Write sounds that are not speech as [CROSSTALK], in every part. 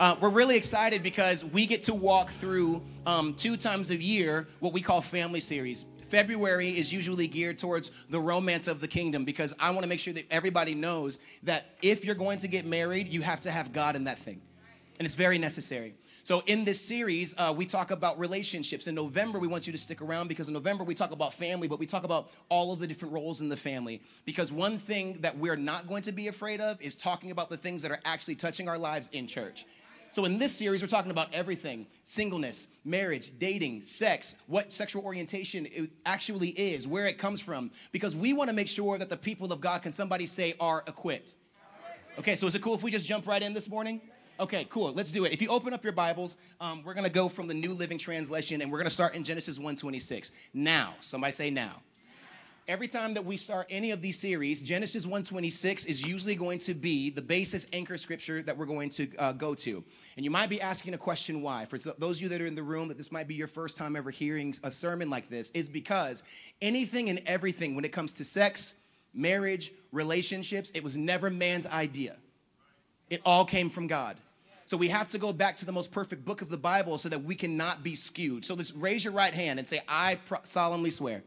Uh, we're really excited because we get to walk through um, two times a year what we call family series. February is usually geared towards the romance of the kingdom because I want to make sure that everybody knows that if you're going to get married, you have to have God in that thing. And it's very necessary. So, in this series, uh, we talk about relationships. In November, we want you to stick around because in November, we talk about family, but we talk about all of the different roles in the family. Because one thing that we're not going to be afraid of is talking about the things that are actually touching our lives in church. So, in this series, we're talking about everything singleness, marriage, dating, sex, what sexual orientation actually is, where it comes from, because we want to make sure that the people of God, can somebody say, are equipped? Okay, so is it cool if we just jump right in this morning? Okay, cool. Let's do it. If you open up your Bibles, um, we're going to go from the New Living Translation and we're going to start in Genesis 1:26. Now, somebody say now every time that we start any of these series, Genesis 126 is usually going to be the basis anchor scripture that we're going to uh, go to. And you might be asking a question why. For those of you that are in the room, that this might be your first time ever hearing a sermon like this, is because anything and everything when it comes to sex, marriage, relationships, it was never man's idea. It all came from God. So we have to go back to the most perfect book of the Bible so that we cannot be skewed. So let's raise your right hand and say, I solemnly swear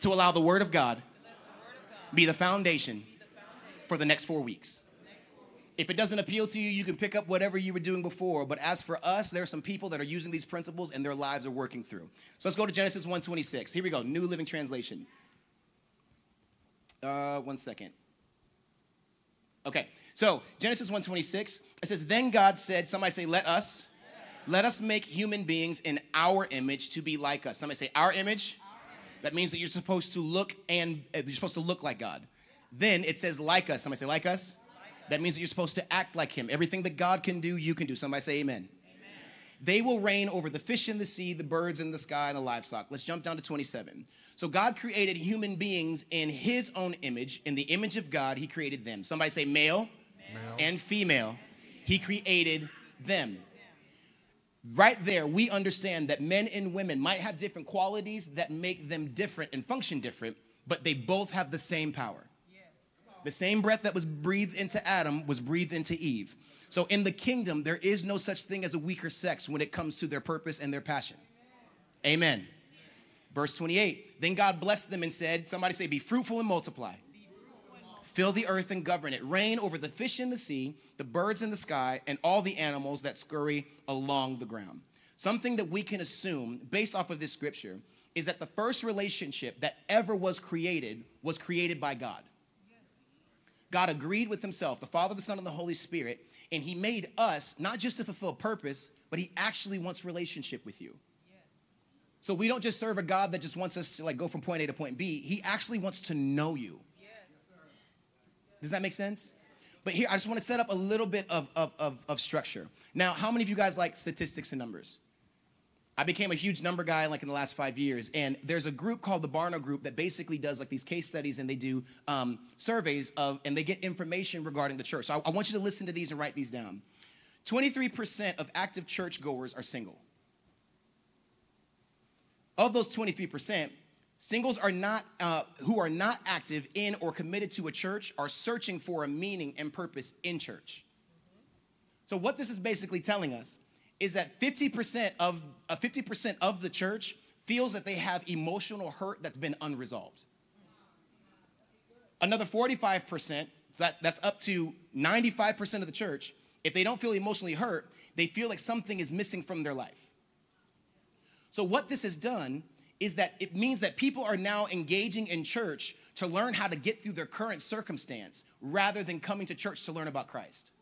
to allow the Word of God be the foundation for the next four weeks. If it doesn't appeal to you, you can pick up whatever you were doing before. But as for us, there are some people that are using these principles and their lives are working through. So let's go to Genesis 1:26. Here we go, New Living Translation. Uh, one second. Okay, so Genesis 1:26. It says, "Then God said, somebody say, let us, let us make human beings in our image to be like us." Somebody say, our image that means that you're supposed to look and uh, you're supposed to look like God. Then it says like us. Somebody say like us. That means that you're supposed to act like him. Everything that God can do, you can do. Somebody say amen. amen. They will reign over the fish in the sea, the birds in the sky, and the livestock. Let's jump down to 27. So God created human beings in his own image. In the image of God, he created them. Somebody say male, male. and female. He created them right there, we understand that men and women might have different qualities that make them different and function different, but they both have the same power. The same breath that was breathed into Adam was breathed into Eve. So in the kingdom, there is no such thing as a weaker sex when it comes to their purpose and their passion. Amen. Amen. Verse 28 Then God blessed them and said, Somebody say, Be fruitful and multiply. Fill the earth and govern it. Reign over the fish in the sea, the birds in the sky, and all the animals that scurry along the ground. Something that we can assume based off of this scripture is that the first relationship that ever was created was created by God. God agreed with himself, the Father, the Son, and the Holy Spirit, and he made us not just to fulfill purpose, but he actually wants relationship with you. So we don't just serve a God that just wants us to like go from point A to point B. He actually wants to know you. Does that make sense? But here, I just want to set up a little bit of, of, of, of structure. Now, how many of you guys like statistics and numbers? I became a huge number guy like in the last five years, and there's a group called the Barna Group that basically does like these case studies and they do um, surveys of and they get information regarding the church. So I, I want you to listen to these and write these down. 23% of active church goers are single. Of those 23%, Singles are not uh, who are not active in or committed to a church are searching for a meaning and purpose in church. So what this is basically telling us is that 50% of uh, 50% of the church feels that they have emotional hurt that's been unresolved. Another 45%, that, that's up to 95% of the church, if they don't feel emotionally hurt, they feel like something is missing from their life. So what this has done is that it means that people are now engaging in church to learn how to get through their current circumstance rather than coming to church to learn about Christ.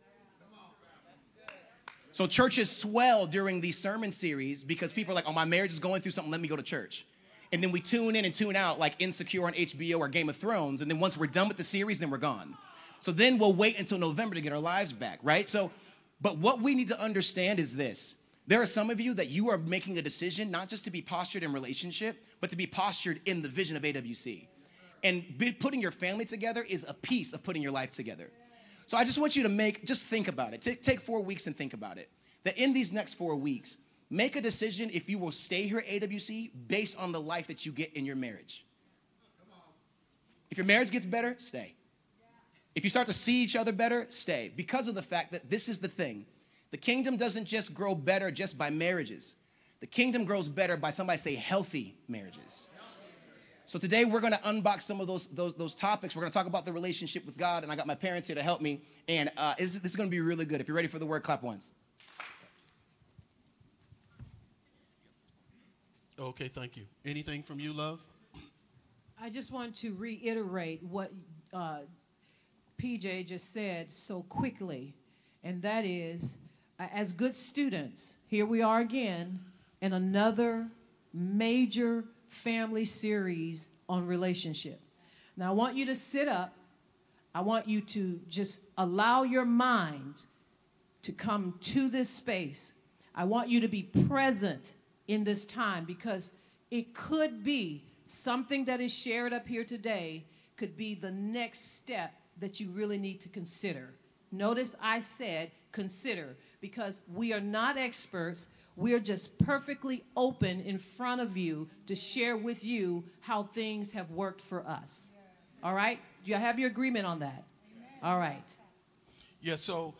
So churches swell during these sermon series because people are like, oh, my marriage is going through something, let me go to church. And then we tune in and tune out like Insecure on HBO or Game of Thrones. And then once we're done with the series, then we're gone. So then we'll wait until November to get our lives back, right? So, but what we need to understand is this there are some of you that you are making a decision not just to be postured in relationship, but to be postured in the vision of AWC. And putting your family together is a piece of putting your life together. So I just want you to make, just think about it. Take, take four weeks and think about it. That in these next four weeks, make a decision if you will stay here at AWC based on the life that you get in your marriage. If your marriage gets better, stay. If you start to see each other better, stay. Because of the fact that this is the thing The kingdom doesn't just grow better just by marriages. The kingdom grows better by somebody say healthy marriages. So today we're going to unbox some of those, those, those topics. We're going to talk about the relationship with God, and I got my parents here to help me. And uh, this, this is going to be really good. If you're ready for the word, clap once. Okay, thank you. Anything from you, love? I just want to reiterate what uh, PJ just said so quickly, and that is, as good students, here we are again in another major family series on relationship. Now, I want you to sit up. I want you to just allow your mind to come to this space. I want you to be present in this time because it could be something that is shared up here today could be the next step that you really need to consider. Notice I said consider because we are not experts. We're just perfectly open in front of you to share with you how things have worked for us. All right? Do you have your agreement on that? All right. Yeah, so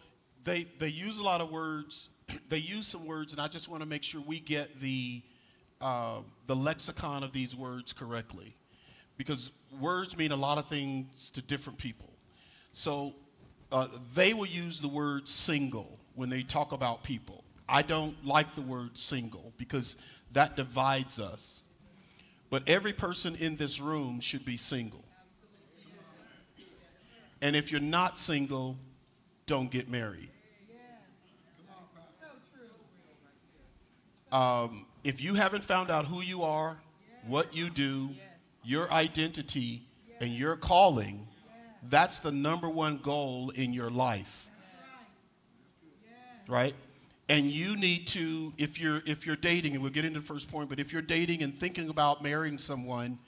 they they use a lot of words. [CLEARS THROAT] they use some words, and I just want to make sure we get the uh, the lexicon of these words correctly, because words mean a lot of things to different people. So uh, they will use the word single when they talk about people. I don't like the word single because that divides us. But every person in this room should be single. And if you're not single, don't get married. Um, if you haven't found out who you are, what you do, your identity, and your calling, that's the number one goal in your life. Right? And you need to, if you're if you're dating, and we'll get into the first point, but if you're dating and thinking about marrying someone,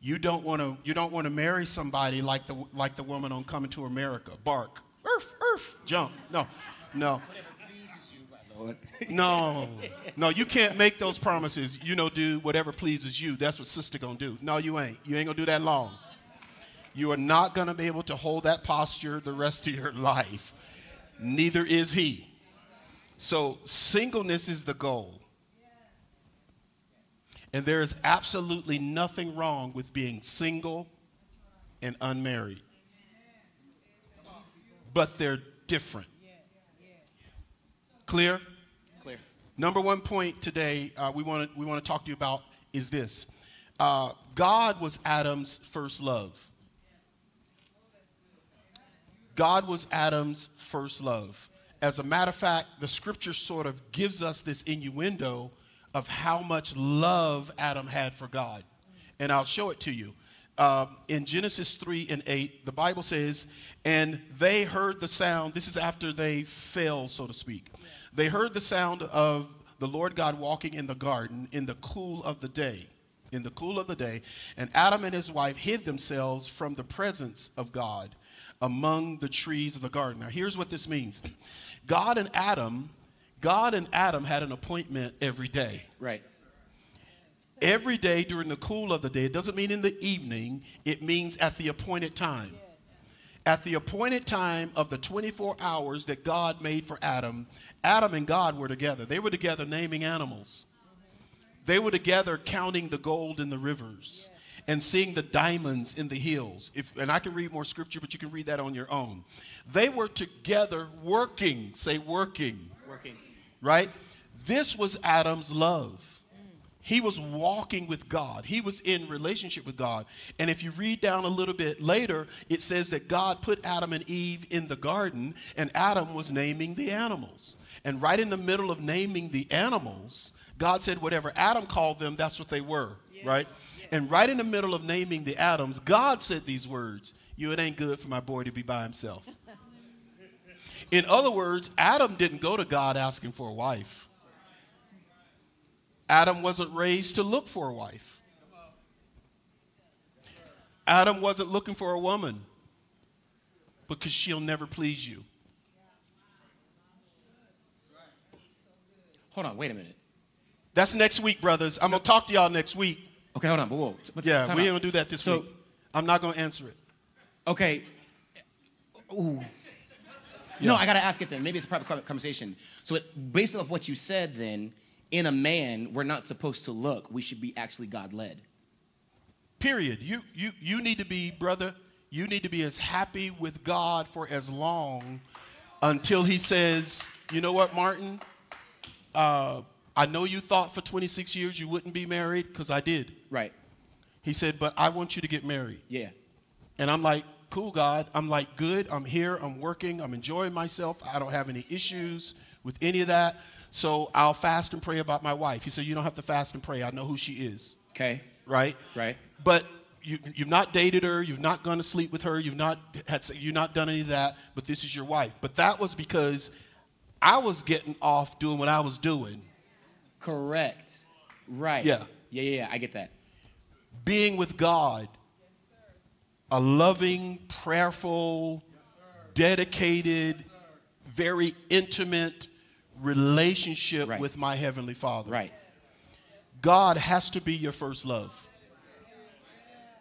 you don't want to you don't want to marry somebody like the like the woman on Coming to America. Bark, earth, earth, jump. No, no. no, no, you can't make those promises. You know, do whatever pleases you. That's what sister gonna do. No, you ain't. You ain't gonna do that long. You are not gonna be able to hold that posture the rest of your [LAUGHS] life. Neither is he. So singleness is the goal. And there is absolutely nothing wrong with being single and unmarried. But they're different. Clear? Clear. Number one point today uh, we want to we want to talk to you about is this: uh, God was Adam's first love. God was Adam's first love. As a matter of fact, the scripture sort of gives us this innuendo of how much love Adam had for God. And I'll show it to you. Uh, in Genesis 3 and 8, the Bible says, and they heard the sound. This is after they fell, so to speak. They heard the sound of the Lord God walking in the garden in the cool of the day. In the cool of the day. And Adam and his wife hid themselves from the presence of God among the trees of the garden. Now, here's what this means God and Adam, God and Adam had an appointment every day. Right. Every day during the cool of the day. It doesn't mean in the evening, it means at the appointed time. At the appointed time of the 24 hours that God made for Adam, Adam and God were together. They were together naming animals. They were together counting the gold in the rivers and seeing the diamonds in the hills. If, and I can read more scripture, but you can read that on your own. They were together working, say working. Working. Right? This was Adam's love. He was walking with God. He was in relationship with God. And if you read down a little bit later, it says that God put Adam and Eve in the garden, and Adam was naming the animals. And right in the middle of naming the animals, God said, whatever Adam called them, that's what they were, right? And right in the middle of naming the Adams, God said these words You, it ain't good for my boy to be by himself. In other words, Adam didn't go to God asking for a wife. Adam wasn't raised to look for a wife. Adam wasn't looking for a woman because she'll never please you. Hold on, wait a minute. That's next week, brothers. I'm going to talk to y'all next week. Okay, hold on. Whoa, whoa. But Yeah, we ain't to do that this So- week. I'm not going to answer it. Okay. Ooh. No, I gotta ask it then. Maybe it's a private conversation. So, it, based off what you said, then in a man, we're not supposed to look. We should be actually God led. Period. You you you need to be, brother, you need to be as happy with God for as long until he says, you know what, Martin? Uh, I know you thought for 26 years you wouldn't be married, because I did. Right. He said, but I want you to get married. Yeah. And I'm like, cool, God. I'm like, good. I'm here. I'm working. I'm enjoying myself. I don't have any issues with any of that. So I'll fast and pray about my wife. He said, you don't have to fast and pray. I know who she is. Okay. Right? Right. But you, you've not dated her. You've not gone to sleep with her. You've not had, you've not done any of that. But this is your wife. But that was because I was getting off doing what I was doing, Correct. Right. Yeah. Yeah, yeah, yeah. I get that. Being with God, a loving, prayerful, dedicated, very intimate relationship Right. with my Heavenly Father. Right. God has to be your first love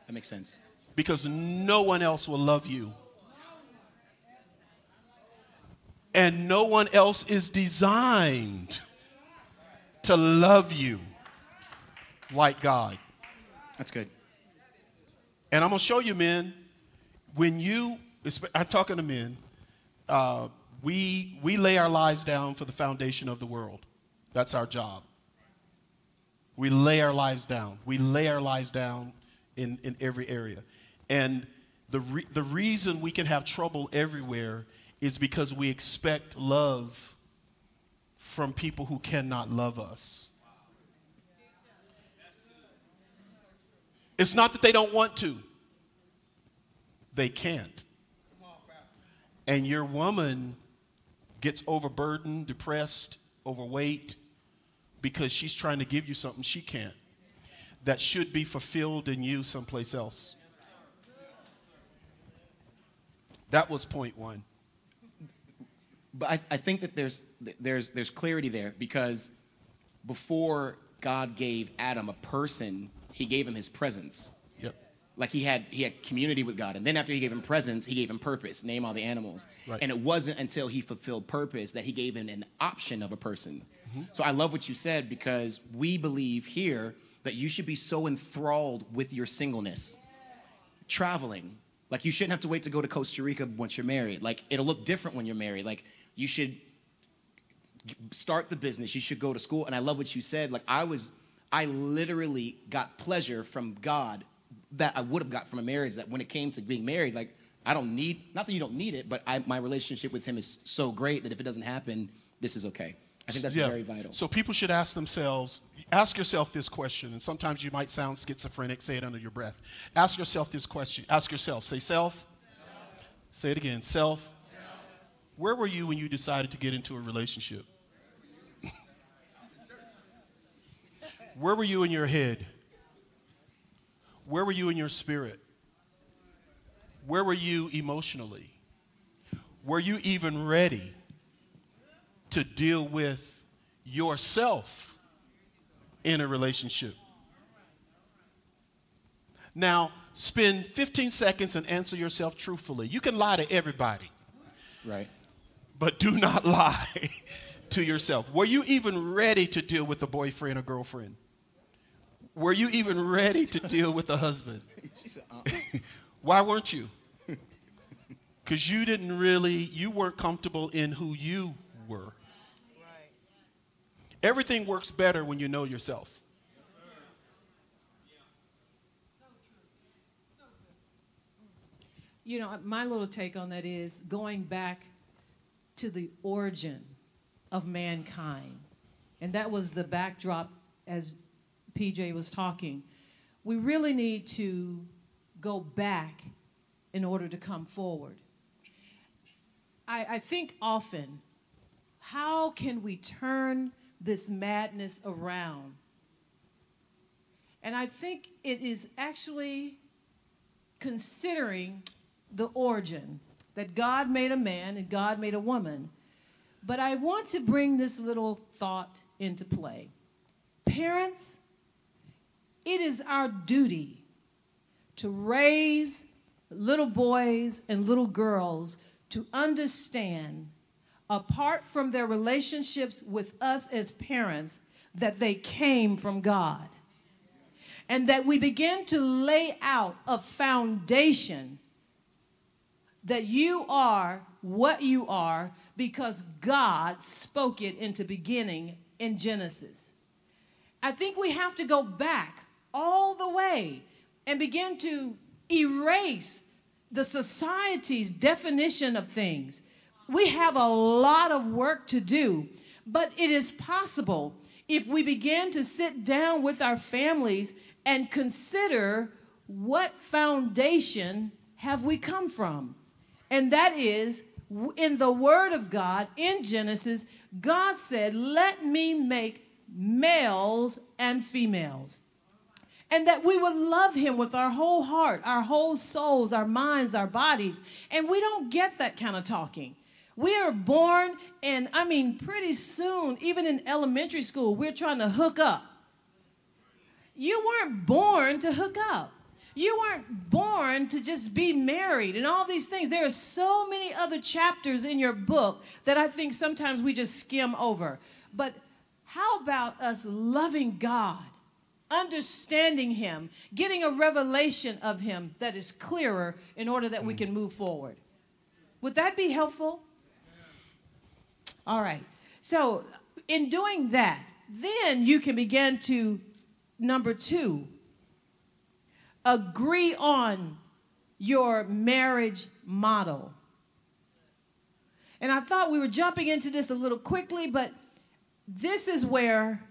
That makes sense. because no one else will love you. And no one else is designed to love you like God. That's good. And I'm gonna show you, men. When you, I'm talking to men. Uh, we we lay our lives down for the foundation of the world. That's our job. We lay our lives down. We lay our lives down in, in every area. And the re- the reason we can have trouble everywhere is because we expect love from people who cannot love us. It's not that they don't want to, they can't. And your woman gets overburdened, depressed, overweight because she's trying to give you something she can't that should be fulfilled in you someplace else. That was point one. But I, I think that there's there's there's clarity there because before God gave Adam a person, he gave him his presence. Yep. Like he had he had community with God. And then after he gave him presence, he gave him purpose, name all the animals. Right. And it wasn't until he fulfilled purpose that he gave him an option of a person. Mm-hmm. So I love what you said because we believe here that you should be so enthralled with your singleness. Traveling. Like you shouldn't have to wait to go to Costa Rica once you're married. Like it'll look different when you're married. Like you should start the business. You should go to school. And I love what you said. Like I was, I literally got pleasure from God that I would have got from a marriage. That when it came to being married, like I don't need, not that you don't need it, but I, my relationship with Him is so great that if it doesn't happen, this is okay. I think that's Yeah. very vital. So people should ask themselves, ask yourself this question, and sometimes you might sound schizophrenic, say it under your breath. Ask yourself this question. Ask yourself, say self. Say it again, self. Where were you when you decided to get into a relationship? Where were you in your head? Where were you in your spirit? Where were you emotionally? Were you even ready to deal with yourself in a relationship? Now, spend 15 seconds and answer yourself truthfully. You can lie to everybody, right. but do not [LAUGHS] lie to yourself. Were you even ready to deal with a boyfriend or girlfriend? Were you even ready to deal with a husband? [LAUGHS] Uh-uh. [LAUGHS] Why weren't you? [LAUGHS] Because you didn't really, you weren't comfortable in who you were. Everything works better when you know yourself. You know, my little take on that is going back to the origin of mankind. And that was the backdrop as PJ was talking. We really need to go back in order to come forward. I, I think often, how can we turn this madness around? And I think it is actually considering the origin that God made a man and God made a woman. But I want to bring this little thought into play. Parents, it is our duty to raise little boys and little girls to understand, apart from their relationships with us as parents, that they came from God. And that we begin to lay out a foundation that you are what you are because God spoke it into beginning in Genesis. I think we have to go back all the way and begin to erase the society's definition of things. We have a lot of work to do, but it is possible if we begin to sit down with our families and consider what foundation have we come from. And that is in the Word of God in Genesis, God said, Let me make males and females. And that we would love Him with our whole heart, our whole souls, our minds, our bodies. And we don't get that kind of talking. We are born, and I mean, pretty soon, even in elementary school, we're trying to hook up. You weren't born to hook up. You weren't born to just be married and all these things. There are so many other chapters in your book that I think sometimes we just skim over. But how about us loving God, understanding Him, getting a revelation of Him that is clearer in order that we mm. can move forward? Would that be helpful? All right. So, in doing that, then you can begin to, number two, agree on your marriage model. And I thought we were jumping into this a little quickly, but this is where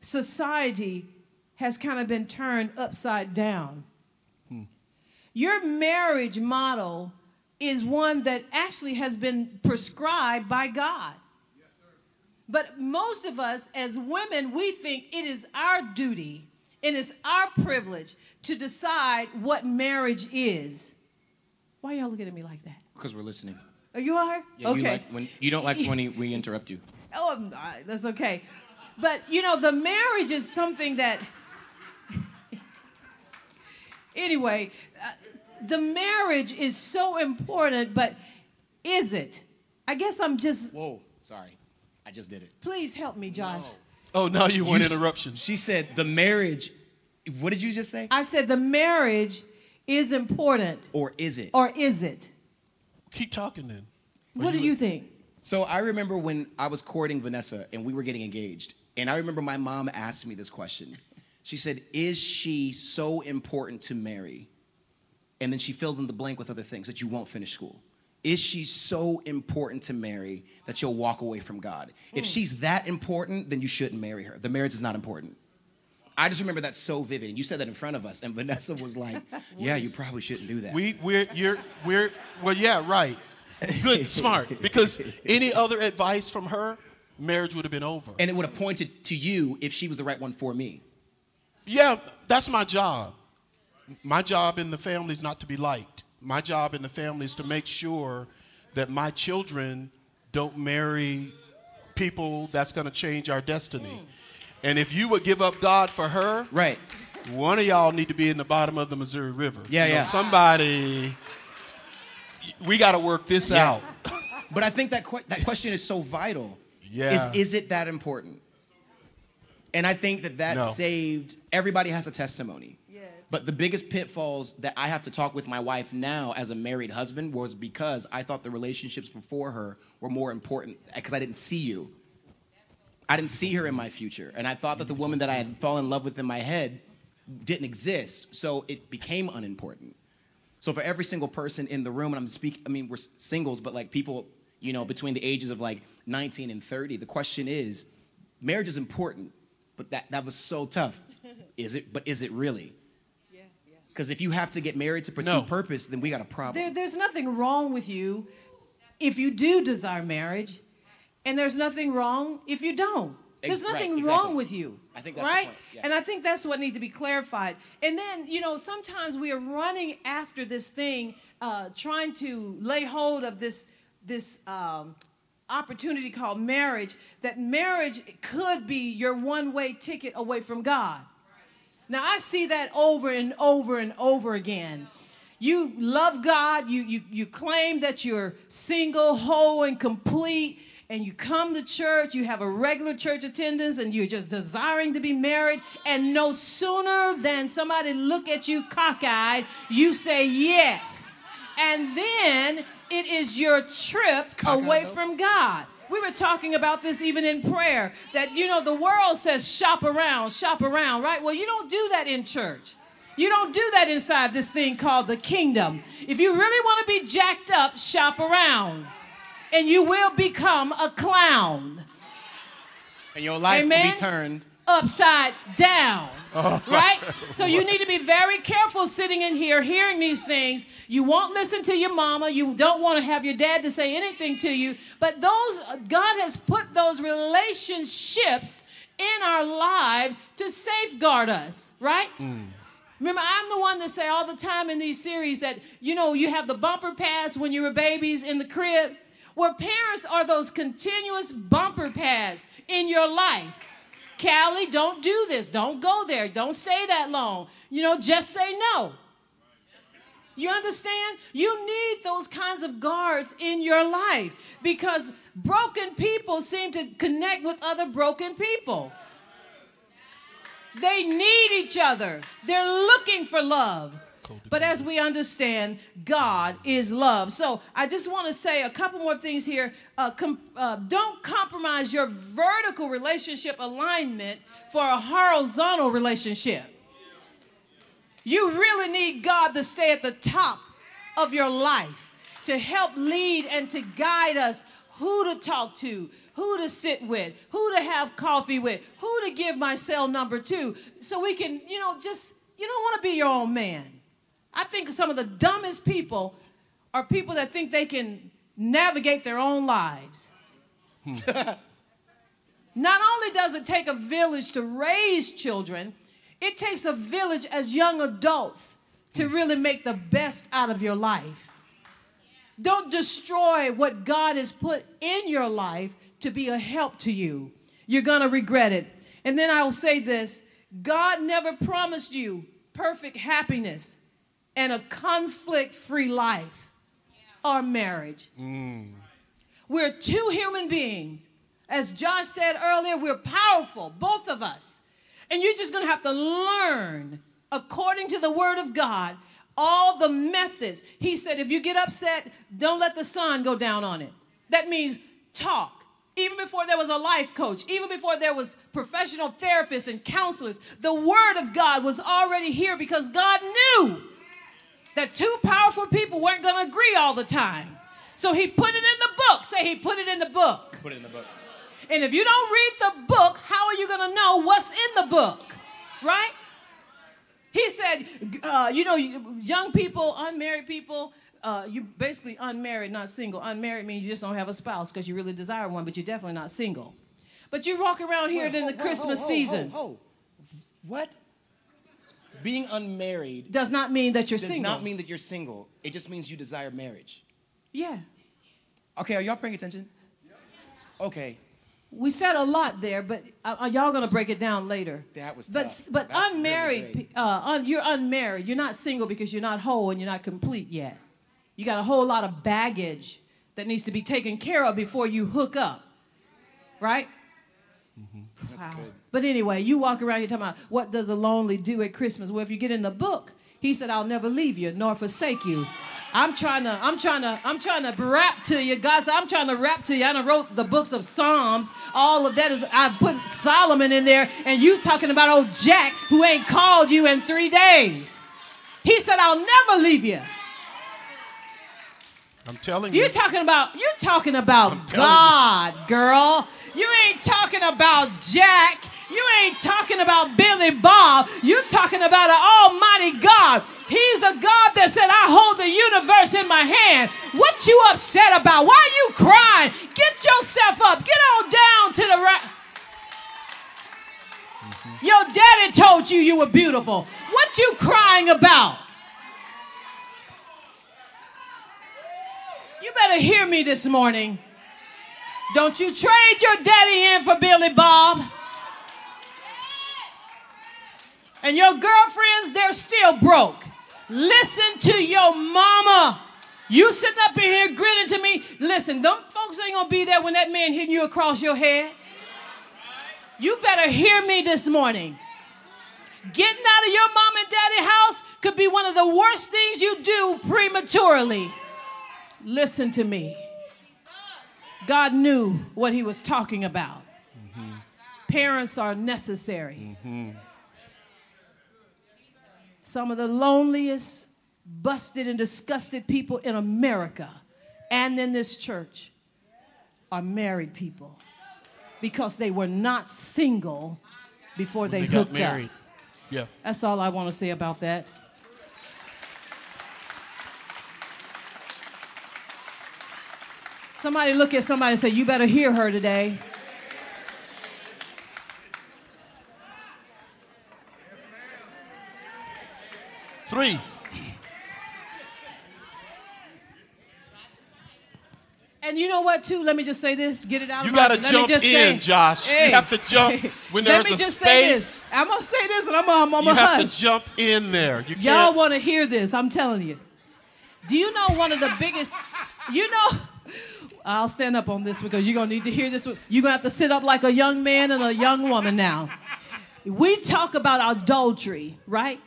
society has kind of been turned upside down. Hmm. Your marriage model is one that actually has been prescribed by God. Yes, but most of us as women, we think it is our duty and it's our privilege to decide what marriage is. Why y'all looking at me like that? Because we're listening. Oh, you are? Yeah, okay. You, like when, you don't like when we [LAUGHS] interrupt you. Oh, that's okay. But, you know, the marriage is something that. Anyway, uh, the marriage is so important, but is it? I guess I'm just. Whoa, sorry. I just did it. Please help me, Josh. No. Oh, now you want interruption. She said the marriage. What did you just say? I said the marriage is important. Or is it? Or is it? Keep talking then. What do you think? So I remember when I was courting Vanessa and we were getting engaged, and I remember my mom asked me this question. She said, "Is she so important to marry?" And then she filled in the blank with other things that you won't finish school. Is she so important to marry that you'll walk away from God? If hmm. she's that important, then you shouldn't marry her. The marriage is not important. I just remember that so vivid. And you said that in front of us, and Vanessa was [LAUGHS] like, "Yeah, you probably shouldn't do that." We we're you're we're well, yeah, right. Good, [LAUGHS] smart. Because any other advice from her, marriage would have been over. And it would have pointed to you if she was the right one for me. Yeah, that's my job. My job in the family is not to be liked my job in the family is to make sure that my children don't marry people that's going to change our destiny. And if you would give up God for her, right? One of y'all need to be in the bottom of the Missouri River. Yeah, you know, yeah. Somebody, we got to work this yeah. out. but I think that que- that question is so vital. Yeah. Is is it that important? And I think that that no. saved. Everybody has a testimony. But the biggest pitfalls that I have to talk with my wife now as a married husband was because I thought the relationships before her were more important because I didn't see you. I didn't see her in my future. And I thought that the woman that I had fallen in love with in my head didn't exist. So it became unimportant. So for every single person in the room, and I'm speaking, I mean, we're singles, but like people, you know, between the ages of like 19 and 30, the question is marriage is important, but that, that was so tough. [LAUGHS] Is it? But is it really? Because if you have to get married to pursue no. purpose, then we got a problem. There, there's nothing wrong with you if you do desire marriage, and there's nothing wrong if you don't. There's nothing right, exactly. wrong with you. I think that's right. Yeah. And I think that's what needs to be clarified. And then, you know, sometimes we are running after this thing, uh, trying to lay hold of this this um, opportunity called marriage. That marriage could be your one way ticket away from God. Now, I see that over and over and over again. you love God, you, you, you claim that you're single, whole, and complete, and you come to church, you have a regular church attendance, and you're just desiring to be married, and no sooner than somebody look at you cockeyed, you say yes. And then it is your trip away from God. We were talking about this even in prayer that, you know, the world says shop around, shop around, right? Well, you don't do that in church. You don't do that inside this thing called the kingdom. If you really want to be jacked up, shop around. And you will become a clown And your life will be turned. upside down. [LAUGHS] Right? So you need to be very careful sitting in here hearing these things. You won't listen to your mama. You don't want to have your dad to say anything to you. But those God has put those relationships in our lives to safeguard us, right? Mm. Remember, I'm the one that say all the time in these series that, you know, you have the bumper pads when you were babies in the crib. Where parents are those continuous bumper pads in your life. Callie, don't do this. Don't go there. Don't stay that long. You know, just say no. You understand? You need those kinds of guards in your life because broken people seem to connect with other broken people. They need each other. They're looking for love. But as we understand, God is love. So I just want to say a couple more things here. Uh, com- uh, don't compromise your vertical relationship alignment for a horizontal relationship. You really need God to stay at the top of your life to help lead and to guide us who to talk to, who to sit with, who to have coffee with, who to give my cell number to, so we can, you know, just, you don't want to be your own man. I think some of the dumbest people are people that think they can navigate their own lives. [LAUGHS] Not only does it take a village to raise children, it takes a village as young adults to really make the best out of your life. Don't destroy what God has put in your life to be a help to you. You're going to regret it. And then I will say this God never promised you perfect happiness and a conflict free life or marriage. Mm. We're two human beings. As Josh said earlier, we're powerful, both of us. And you're just going to have to learn, according to the Word of God, all the methods. He said, if you get upset, don't let the sun go down on it. That means talk. Even before there was a life coach, even before there was professional therapists and counselors, the Word of God was already here because God knew that two powerful people weren't going to agree all the time. So he put it in the book. Say he put it in the book. Put it in the book. And if you don't read the book, how are you going to know what's in the book? Right? He said, uh, you know, young people, unmarried people, uh, you basically unmarried, not single. Unmarried means you just don't have a spouse because you really desire one, but you're definitely not single. But you walk around here Wait, in ho- the ho- Christmas ho- ho- season. ho- ho. What? Being unmarried Does not mean that you're does single. not mean that you're single. It just means you desire marriage. yeah. Okay, are y'all paying attention? Okay. We said a lot there, but uh, are y'all gonna break it down later? That was But tough. but That's unmarried, pe- uh, un, you're unmarried. You're not single because you're not whole and you're not complete yet. You got a whole lot of baggage that needs to be taken care of before you hook up, right? That's Wow. good. But anyway, you walk around here talking about what does a lonely do at Christmas? Well, if you get in the book, he said, "I'll never leave you nor forsake you." I'm trying to, I'm trying to, I'm trying to rap to you, God said, I'm trying to rap to you. I done wrote the books of Psalms. All of that is, I put Solomon in there, and you talking about old Jack who ain't called you in three days. He said, "I'll never leave you." I'm telling you. You're talking about you're talking about God, girl. You ain't talking about Jack. You ain't talking about Billy Bob. You're talking about an almighty God. He's the God that said, I hold the universe in my hand. What you upset about? Why are you crying? Get yourself up. Get on down to the right. Mm-hmm. Your daddy told you you were beautiful. What you crying about? You better hear me this morning. Don't you trade your daddy in for Billy Bob. And your girlfriends, they're still broke. Listen to your mama. You sitting up in here grinning to me. Listen, them folks ain't gonna be there when that man hitting you across your head. You better hear me this morning. Getting out of your mom and daddy house could be one of the worst things you do prematurely. Listen to me. God knew what he was talking about. Mm-hmm. Parents are necessary. Mm-hmm. Some of the loneliest, busted, and disgusted people in America and in this church are married people because they were not single before they, they hooked up. Yeah. That's all I want to say about that. Somebody look at somebody and say, You better hear her today. Three. And you know what, too? Let me just say this. Get it out. You gotta jump in, say, Josh. Hey, you have to jump when there's a space. Let me just say this. I'm gonna say this, and I'm gonna, I'm you have hush. to jump in there. You Y'all want to hear this? I'm telling you. Do you know one of the biggest? You know. I'll stand up on this because you're gonna need to hear this. You're gonna have to sit up like a young man and a young woman now. We talk about adultery, right?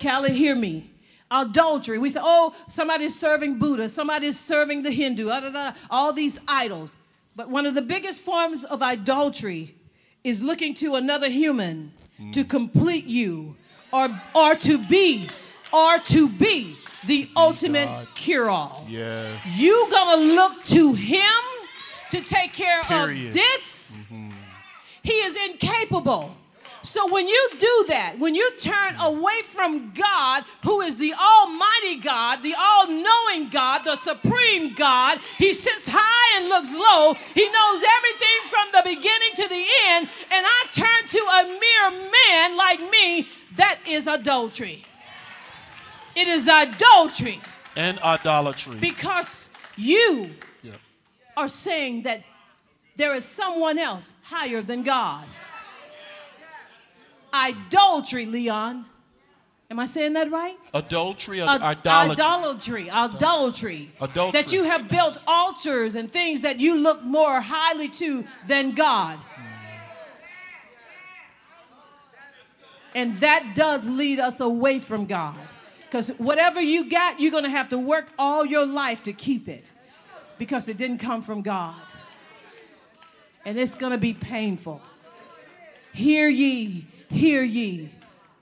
Callie, hear me adultery. We say, oh, somebody's serving Buddha, somebody's serving the Hindu, da, da, da, all these idols. But one of the biggest forms of adultery is looking to another human mm. to complete you or, or to be, or to be the ultimate cure all. Yes. You gonna look to him to take care Period. of this. Mm-hmm. He is incapable so when you do that, when you turn away from God, who is the Almighty God, the all knowing God, the supreme God, He sits high and looks low. He knows everything from the beginning to the end. And I turn to a mere man like me, that is adultery. It is adultery. And idolatry. Because you yep. are saying that there is someone else higher than God idolatry, Leon. Am I saying that right? Adultery, Ad- idolatry. Idolatry, idolatry. Adultery. That you have built altars and things that you look more highly to than God. And that does lead us away from God. Because whatever you got, you're going to have to work all your life to keep it. Because it didn't come from God. And it's going to be painful. Hear ye Hear ye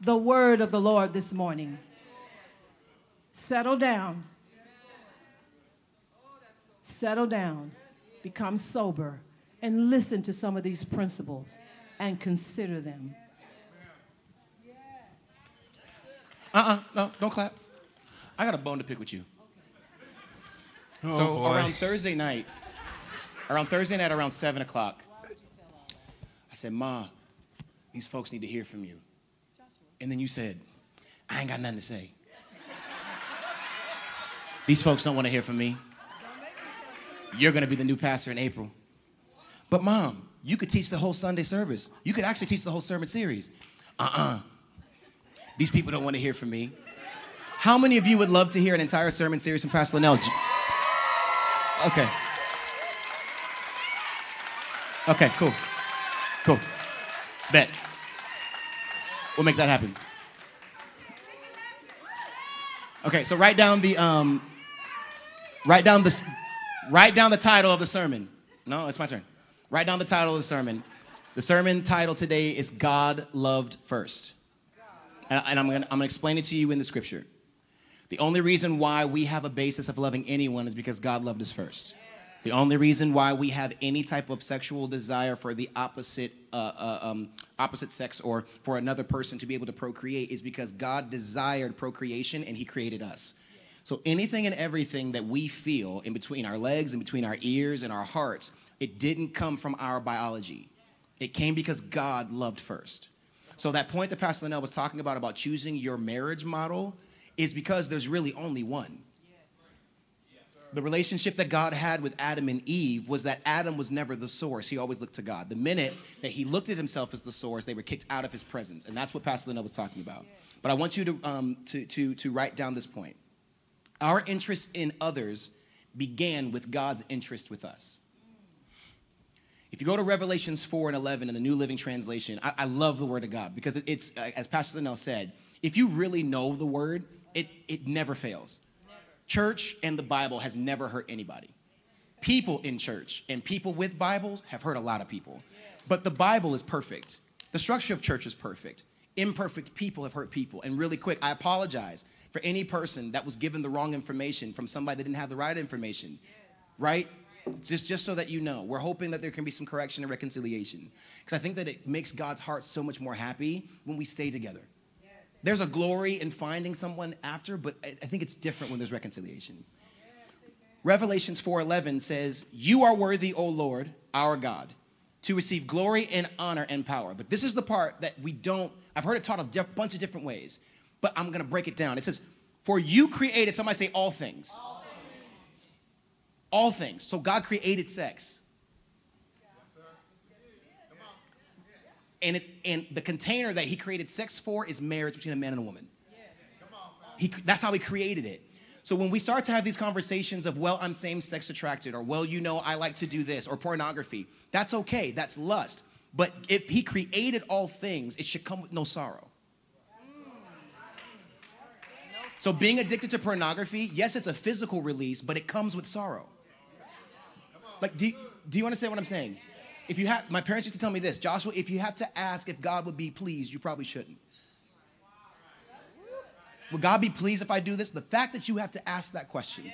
the word of the Lord this morning. Settle down. Settle down. Become sober and listen to some of these principles and consider them. Uh uh-uh, uh no, don't clap. I got a bone to pick with you. Oh, so boy. around Thursday night, around Thursday night, around seven o'clock, I said, Ma, these folks need to hear from you. And then you said, I ain't got nothing to say. These folks don't want to hear from me. You're going to be the new pastor in April. But, mom, you could teach the whole Sunday service. You could actually teach the whole sermon series. Uh uh-uh. uh These people don't want to hear from me. How many of you would love to hear an entire sermon series from Pastor Lynnell? Okay. Okay, cool. Cool. Bet. We'll make that happen. Okay, so write down the um, write down the write down the title of the sermon. No, it's my turn. Write down the title of the sermon. The sermon title today is God Loved First. And, and I'm, gonna, I'm gonna explain it to you in the scripture. The only reason why we have a basis of loving anyone is because God loved us first. The only reason why we have any type of sexual desire for the opposite uh, uh, um, opposite sex or for another person to be able to procreate is because God desired procreation and He created us. So anything and everything that we feel in between our legs, in between our ears, and our hearts, it didn't come from our biology. It came because God loved first. So that point that Pastor Lynnell was talking about about choosing your marriage model is because there's really only one. The relationship that God had with Adam and Eve was that Adam was never the source. He always looked to God. The minute that he looked at himself as the source, they were kicked out of his presence. And that's what Pastor Lynnell was talking about. But I want you to, um, to, to, to write down this point. Our interest in others began with God's interest with us. If you go to Revelations 4 and 11 in the New Living Translation, I, I love the Word of God because it, it's, uh, as Pastor Lynnell said, if you really know the Word, it, it never fails. Church and the Bible has never hurt anybody. People in church and people with Bibles have hurt a lot of people. But the Bible is perfect. The structure of church is perfect. Imperfect people have hurt people. And really quick, I apologize for any person that was given the wrong information from somebody that didn't have the right information. Right? just just so that you know we're hoping that there can be some correction and reconciliation because i think that it makes god's heart so much more happy when we stay together there's a glory in finding someone after but i think it's different when there's reconciliation. Revelations 4.11 says you are worthy o lord our god to receive glory and honor and power. But this is the part that we don't i've heard it taught a bunch of different ways but i'm going to break it down. It says for you created somebody say all things. All all things. So God created sex. And, it, and the container that he created sex for is marriage between a man and a woman. He, that's how he created it. So when we start to have these conversations of, well, I'm same sex attracted, or, well, you know, I like to do this, or pornography, that's okay. That's lust. But if he created all things, it should come with no sorrow. So being addicted to pornography, yes, it's a physical release, but it comes with sorrow. Like, do, do you understand what I'm saying? If you have, my parents used to tell me this, Joshua, if you have to ask if God would be pleased, you probably shouldn't. Would God be pleased if I do this? The fact that you have to ask that question.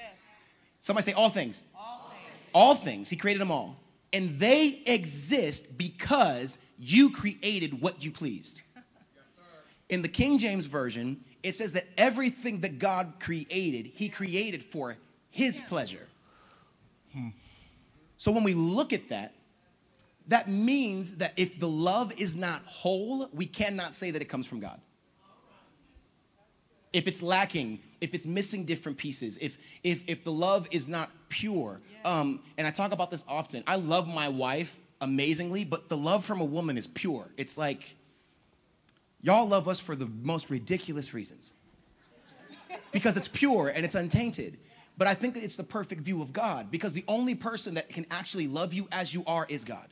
Somebody say, all things. All things. All things. He created them all. And they exist because you created what you pleased. [LAUGHS] In the King James Version, it says that everything that God created, He created for His pleasure. Hmm. So when we look at that, that means that if the love is not whole, we cannot say that it comes from God. If it's lacking, if it's missing different pieces, if if if the love is not pure, um, and I talk about this often. I love my wife amazingly, but the love from a woman is pure. It's like y'all love us for the most ridiculous reasons because it's pure and it's untainted. But I think that it's the perfect view of God because the only person that can actually love you as you are is God.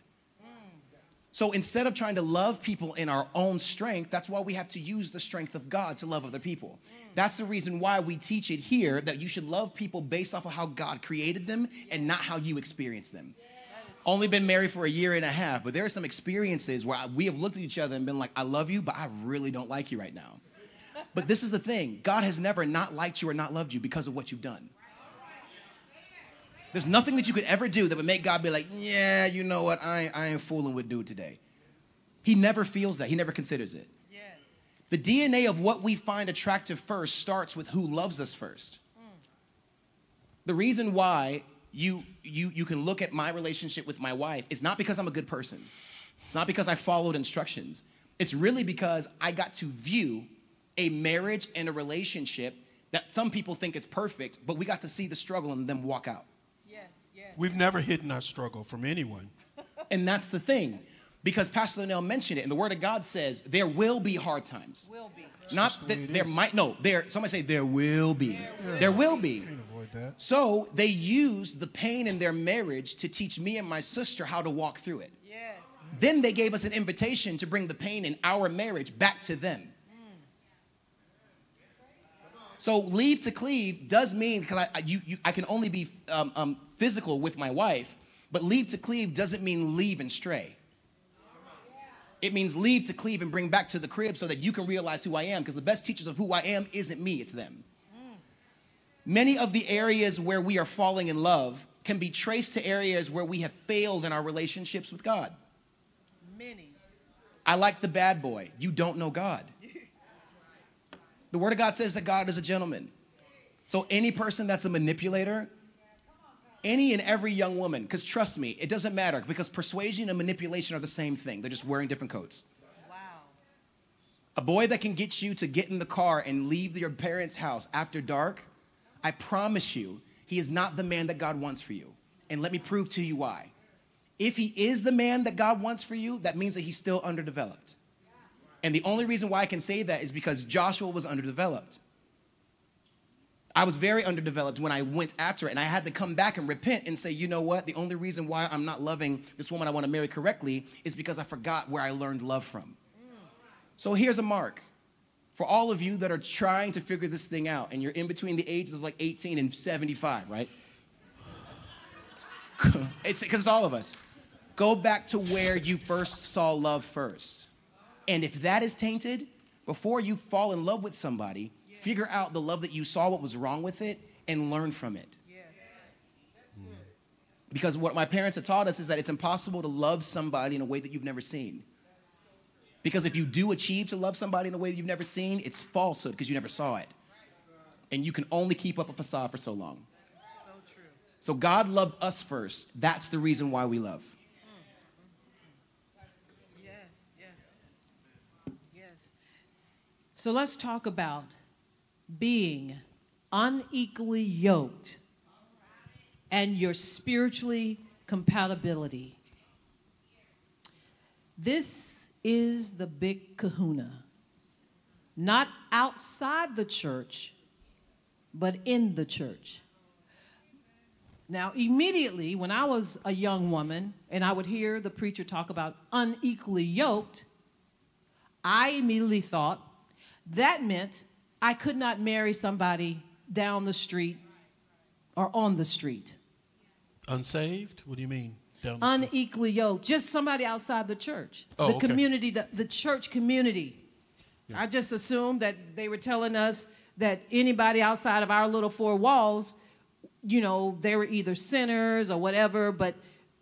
So instead of trying to love people in our own strength, that's why we have to use the strength of God to love other people. Mm. That's the reason why we teach it here that you should love people based off of how God created them and not how you experience them. Only been married for a year and a half, but there are some experiences where we have looked at each other and been like, I love you, but I really don't like you right now. But this is the thing God has never not liked you or not loved you because of what you've done. There's nothing that you could ever do that would make God be like, yeah, you know what? I, I ain't fooling with dude today. He never feels that. He never considers it. Yes. The DNA of what we find attractive first starts with who loves us first. Mm. The reason why you, you, you can look at my relationship with my wife is not because I'm a good person. It's not because I followed instructions. It's really because I got to view a marriage and a relationship that some people think it's perfect, but we got to see the struggle and then walk out. We've never hidden our struggle from anyone. And that's the thing. Because Pastor Lynnell mentioned it, and the Word of God says there will be hard times. Will be. Not the that there is. might no there. Somebody say there will be. There, there will be. So they used the pain in their marriage to teach me and my sister how to walk through it. Yes. Then they gave us an invitation to bring the pain in our marriage back to them. So leave to cleave does mean because I, you, you, I can only be um, um, physical with my wife, but leave to cleave doesn't mean leave and stray. It means leave to cleave and bring back to the crib so that you can realize who I am because the best teachers of who I am isn't me, it's them. Many of the areas where we are falling in love can be traced to areas where we have failed in our relationships with God. Many. I like the bad boy. You don't know God. The Word of God says that God is a gentleman. So any person that's a manipulator, any and every young woman, because trust me, it doesn't matter because persuasion and manipulation are the same thing. They're just wearing different coats. Wow. A boy that can get you to get in the car and leave your parents' house after dark, I promise you he is not the man that God wants for you. And let me prove to you why. If he is the man that God wants for you, that means that he's still underdeveloped. And the only reason why I can say that is because Joshua was underdeveloped. I was very underdeveloped when I went after it, and I had to come back and repent and say, you know what? The only reason why I'm not loving this woman I want to marry correctly is because I forgot where I learned love from. So here's a mark for all of you that are trying to figure this thing out, and you're in between the ages of like 18 and 75, right? [LAUGHS] it's because it's all of us. Go back to where you first saw love first. And if that is tainted, before you fall in love with somebody, figure out the love that you saw, what was wrong with it, and learn from it. Because what my parents have taught us is that it's impossible to love somebody in a way that you've never seen. Because if you do achieve to love somebody in a way that you've never seen, it's falsehood because you never saw it. And you can only keep up a facade for so long. So true. So God loved us first. That's the reason why we love. Yes, yes. Yes. So let's talk about being unequally yoked and your spiritually compatibility. This is the big kahuna. Not outside the church, but in the church. Now, immediately, when I was a young woman and I would hear the preacher talk about unequally yoked, I immediately thought that meant I could not marry somebody down the street or on the street. Unsaved? What do you mean? Down the street? Unequally yoked, just somebody outside the church, Oh, the okay. community, the, the church community. I just assumed that they were telling us that anybody outside of our little four walls, you know, they were either sinners or whatever, but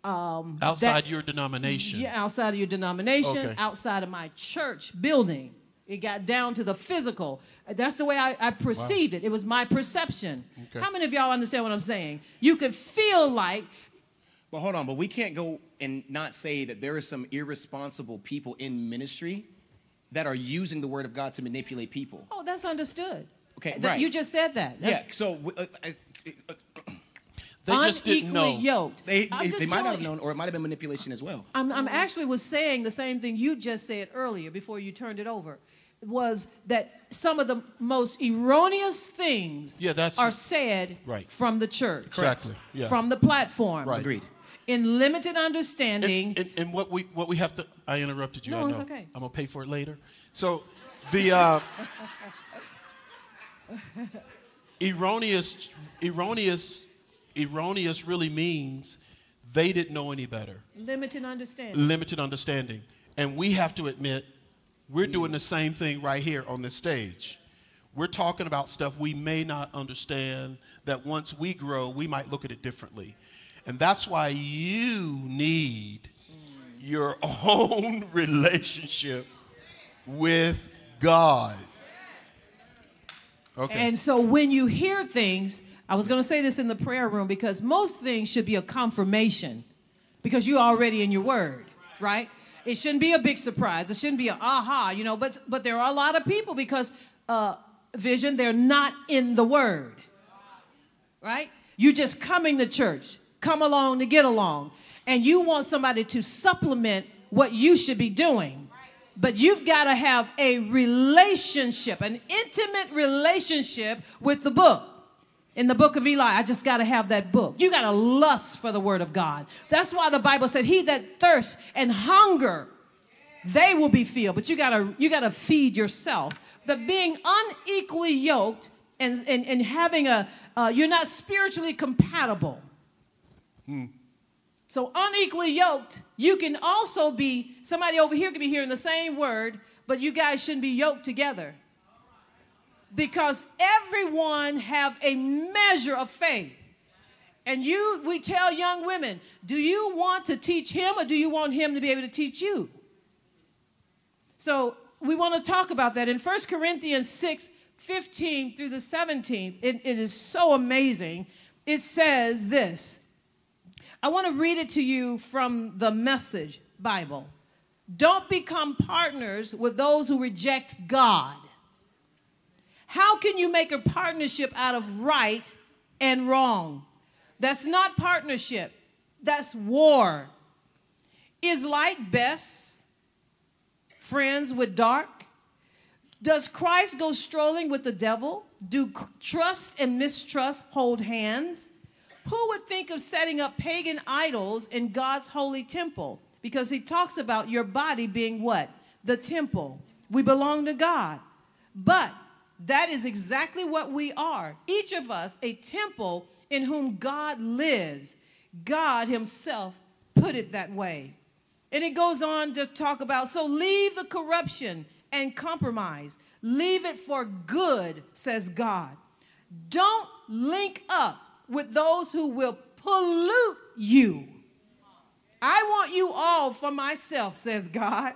um, that- Outside your denomination. Yeah, outside of your denomination, Okay. outside of my church building. It got down to the physical. That's the way I, I perceived it. It was my perception. Okay. How many of y'all understand what I'm saying? You could feel like, But hold on, but we can't go and not say that there are some irresponsible people in ministry that are using the word of God to manipulate people. oh, that's understood. Okay, Th- right. You just said that. Yeah, so uh, uh, uh, They just didn't know. Yoked. they, they, they might not have known, or it might have been manipulation as well. I'm, I'm actually was saying the same thing you just said earlier before you turned it over. Was that some of the most erroneous things Yeah, that's- are said Right. from the church, Exactly. Yeah. from the platform, Right. Agreed. in limited understanding. And, and, and what we what we have to I interrupted you. No, I know. it's okay. I'm gonna pay for it later. So the uh, [LAUGHS] erroneous erroneous erroneous really means they didn't know any better. limited understanding. Limited understanding. And we have to admit we're doing the same thing right here on this stage. We're talking about stuff we may not understand that once we grow, we might look at it differently. And that's why you need your [LAUGHS] own relationship with God. Okay. And so when you hear things, I was going to say this in the prayer room because most things should be a confirmation because you're already in your word, right? It shouldn't be a big surprise. It shouldn't be a aha, you know, but but there are a lot of people because uh vision they're not in the word. Right? You're just coming to church, come along to get along, and you want somebody to supplement what you should be doing. But you've got to have a relationship, an intimate relationship with the book. In the book of Eli, I just got to have that book. You got to lust for the word of God. That's why the Bible said, "He that thirsts and hunger, they will be filled." But you got to you got to feed yourself. But being unequally yoked and and, and having a uh, you're not spiritually compatible. So unequally yoked, you can also be somebody over here could be hearing the same word, but you guys shouldn't be yoked together. Because everyone have a measure of faith. And you we tell young women, do you want to teach him or do you want him to be able to teach you? So we want to talk about that in 1 Corinthians 6 15 through the 17th. It, it is so amazing. It says this. I want to read it to you from the Message Bible. Don't become partners with those who reject God. How can you make a partnership out of right and wrong. That's not partnership, that's war. Is light best friends with dark? Does Christ go strolling with the devil? Do trust and mistrust hold hands? Who would think of setting up pagan idols in God's holy temple? Because he talks about your body being what? The temple. We belong to God. But that is exactly what we are. Each of us, a temple in whom God lives. God Himself put it that way. And it goes on to talk about so leave the corruption and compromise. Leave it for good, says God. Don't link up with those who will pollute you. I want you all for myself, says God.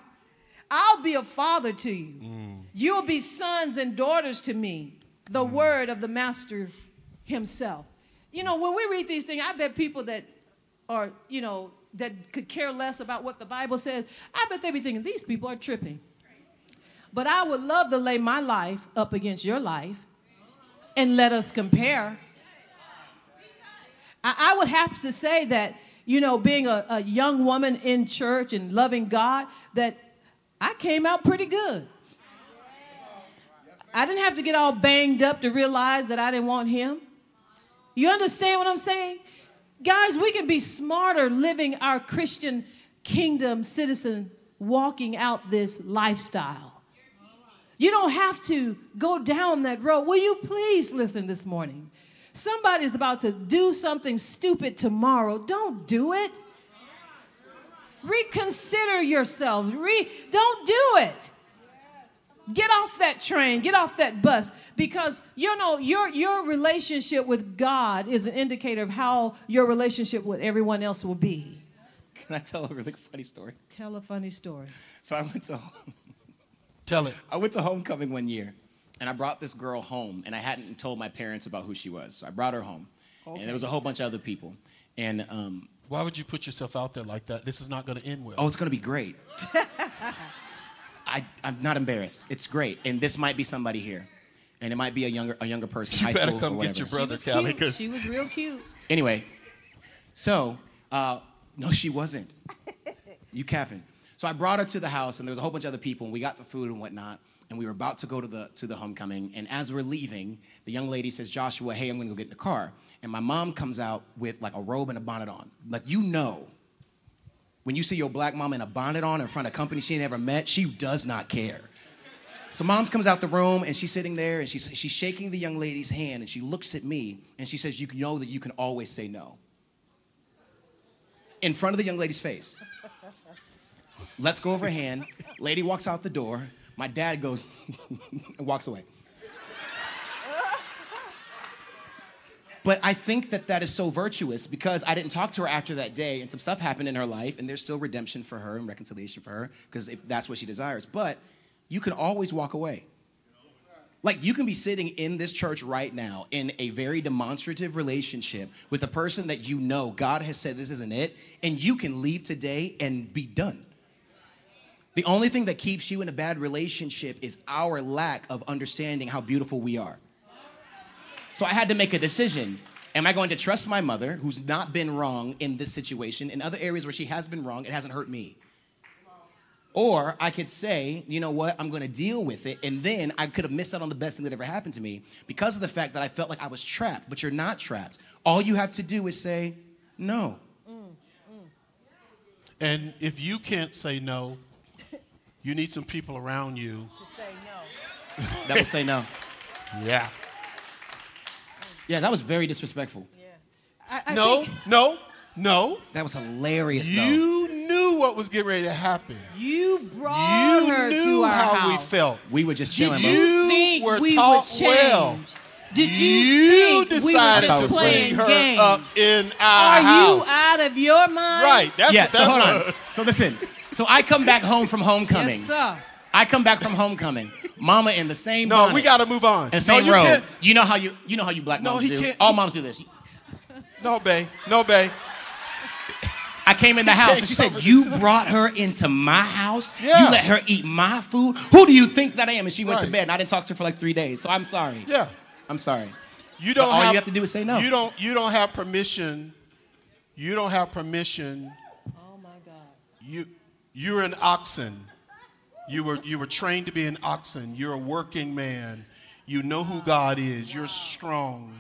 I'll be a father to you. Mm. You'll be sons and daughters to me, the mm. word of the master himself. You know, when we read these things, I bet people that are, you know, that could care less about what the Bible says, I bet they be thinking, these people are tripping. But I would love to lay my life up against your life and let us compare. I, I would have to say that, you know, being a, a young woman in church and loving God, that I came out pretty good. I didn't have to get all banged up to realize that I didn't want him. You understand what I'm saying? Guys, we can be smarter living our Christian kingdom citizen walking out this lifestyle. You don't have to go down that road. Will you please listen this morning? Somebody's about to do something stupid tomorrow. Don't do it. Reconsider yourselves. Re- don't do it. Get off that train, get off that bus because you know your your relationship with God is an indicator of how your relationship with everyone else will be. Can I tell a really funny story? Tell a funny story. So I went to Tell it. I went to homecoming one year, and I brought this girl home, and I hadn't told my parents about who she was. So I brought her home, and there was a whole bunch of other people, and um, Why would you put yourself out there like that? This is not going to end well. oh, it's gonna be great. [LAUGHS] I, I'm not embarrassed. It's great, and this might be somebody here, and it might be a younger a younger person, You high better school come or get your brother, she was Callie, cute. 'cause- She was real cute. Anyway, so uh, no, she wasn't. you capping. So I brought her to the house, and there was a whole bunch of other people, and we got the food and whatnot, and we were about to go to the to the homecoming. And as we're leaving, the young lady says, "Joshua, hey, I'm gonna go get in the car." And my mom comes out with like a robe and a bonnet on, like you know. When you see your black mom in a bonnet on in front of company she ain't ever met, she does not care. So mom's comes out the room and she's sitting there and she's, she's shaking the young lady's hand and she looks at me and she says, You know that you can always say no. In front of the young lady's face. Let's go over hand. Lady walks out the door. My dad goes and [LAUGHS] walks away. But I think that that is so virtuous because I didn't talk to her after that day, and some stuff happened in her life, and there's still redemption for her and reconciliation for her because if that's what she desires. But you can always walk away. Like you can be sitting in this church right now in a very demonstrative relationship with a person that you know God has said this isn't it, and you can leave today and be done. The only thing that keeps you in a bad relationship is our lack of understanding how beautiful we are. So I had to make a decision. Am I going to trust my mother, who's not been wrong in this situation? In other areas where she has been wrong, it hasn't hurt me. Or I could say, you know what, I'm gonna deal with it, and then I could have missed out on the best thing that ever happened to me because of the fact that I felt like I was trapped, but you're not trapped. All you have to do is say, no. And if you can't say no, you need some people around you. To say no. That will say no. [LAUGHS] Yeah. Yeah, that was very disrespectful. I, I No, think no, no. That was hilarious, though. You knew what was getting ready to happen. you brought You her knew to our how house. we felt. We were just chilling, Did you, You think were we taught would change? well. Did you, You think we were just to playing bring her games? up in our house? Are house. you out of your mind? Right. That's yeah, what so that hold on. So listen. So I come back home from homecoming. Yes, sir. I come back from homecoming. Mama in the same No, bonnet, we got to move on. in the no, same you robe. can't. You know how you you know how you black No, moms he do. can't- All moms do this. No, babe. No, babe. I came in the house and she said, cover "You this up." brought her into my house. Yeah. You let her eat my food. Who do you think that I am?" And she went to Right. bed. And I didn't talk to her for like three days. So I'm sorry. Yeah. I'm sorry. You don't all you have, have to do is say no. You don't you don't have permission. You don't have permission. Oh my God. You you're an oxen. You were you were trained to be an oxen. You're a working man. You know who God is. You're strong.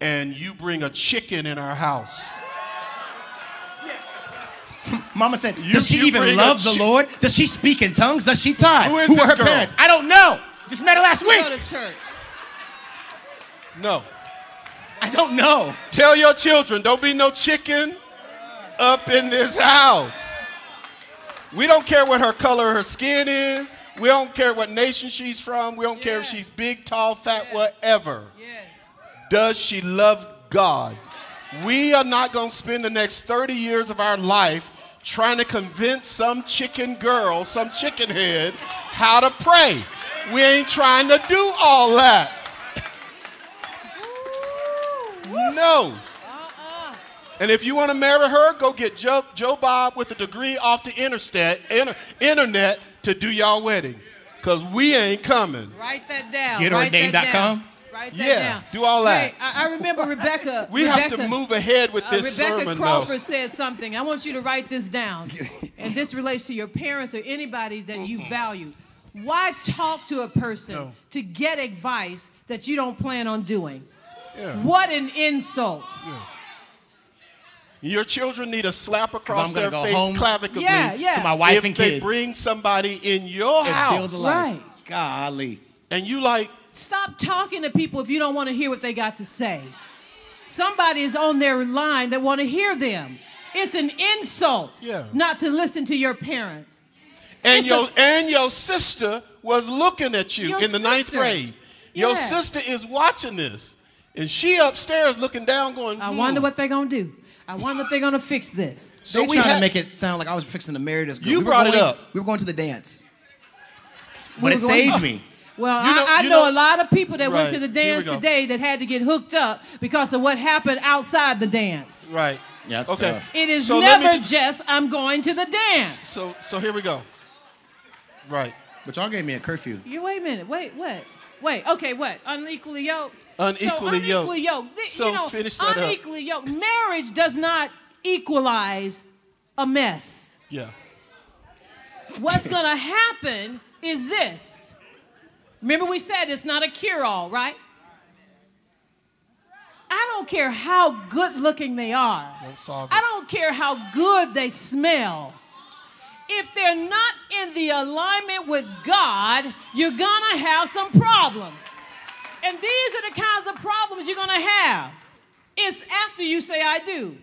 And you bring a chicken in our house. [LAUGHS] Mama said, You- Does she you even love the chi- Lord? Does she speak in tongues? Does she tithe? Who is Who are her girl? parents? I don't know. Just met her last Go week. to church. No. I don't know. Tell your children, don't be no chicken up in this house. We don't care what her color her skin is. We don't care what nation she's from. We don't care if she's big, tall, fat, whatever. Yes. Does she love God? We are not going to spend the next 30 years of our life trying to convince some chicken girl, some chicken head, how to pray. We ain't trying to do all that. [LAUGHS] No. And if you want to marry her, go get Joe, Joe Bob with a degree off the interstate, inter, internet to do y'all wedding. Because we ain't coming. Write that down. GetOrdained.com? Write that down. That Yeah, down. do all that. Hey, I, I remember Rebecca. [LAUGHS] We have to move ahead with this Uh, this Rebecca sermon, Crawford though. said something. I want you to write this down. and this relates to your parents or anybody that you value. Why talk to a person No. to get advice that you don't plan on doing? Yeah. What an insult. Your children need a slap across their face home clavically Yeah, yeah. To my wife if and they bring somebody in your and house build a. Right. Golly. and you like, Stop talking to people if you don't want to hear what they got to say. Somebody is on their line that want to hear them. It's an insult Yeah. not to listen to your parents. and It's your a- and your sister was looking at you in the ninth sister. grade. Your Yeah. sister is watching this, and she upstairs looking down, going, I "Hmm." wonder what they're going to do. I wonder if they're going to fix this. So they we trying had- to make it sound like I was fixing to marry this girl. You We were brought it up. We were going to the dance. We But it were going- saved me. Well, You know- I, I you know, know- a lot of people that went to the dance today that had to get hooked up because of what happened outside the dance. right. Yes. okay. tough. It is So let me never just I'm going to the dance. So so here we go. Right. But y'all gave me a curfew. You wait a minute. Wait, what? Wait. Okay, what? Unequally yoked. Unequally so, yoked. Unequally yoked. So you know, finish that up. unequally yoked. Marriage does not equalize a mess. Yeah. What's going to happen is this. Remember, we said it's not a cure all, right? I don't care how good looking they are, I don't care how good they smell. If they're not in the alignment with God, you're gonna have some problems. And these are the kinds of problems you're gonna have. It's after you say, I do.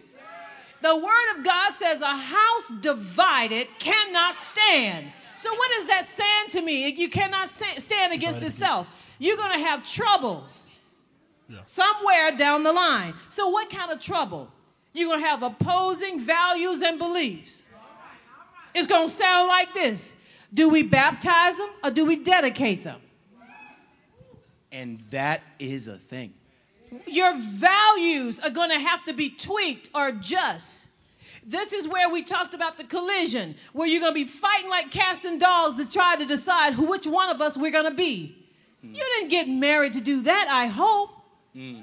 The word of God says, a house divided cannot stand. So, what is that saying to me? You cannot stand against itself. You're gonna have troubles somewhere down the line. So, what kind of trouble? You're gonna have opposing values and beliefs. It's gonna sound like this Do we baptize them or do we dedicate them? And that is a thing. Your values are gonna have to be tweaked or adjust. This is where we talked about the collision, where you're gonna be fighting like cats and dogs to try to decide who, which one of us we're gonna be. Hmm. You didn't get married to do that, I hope. Hmm.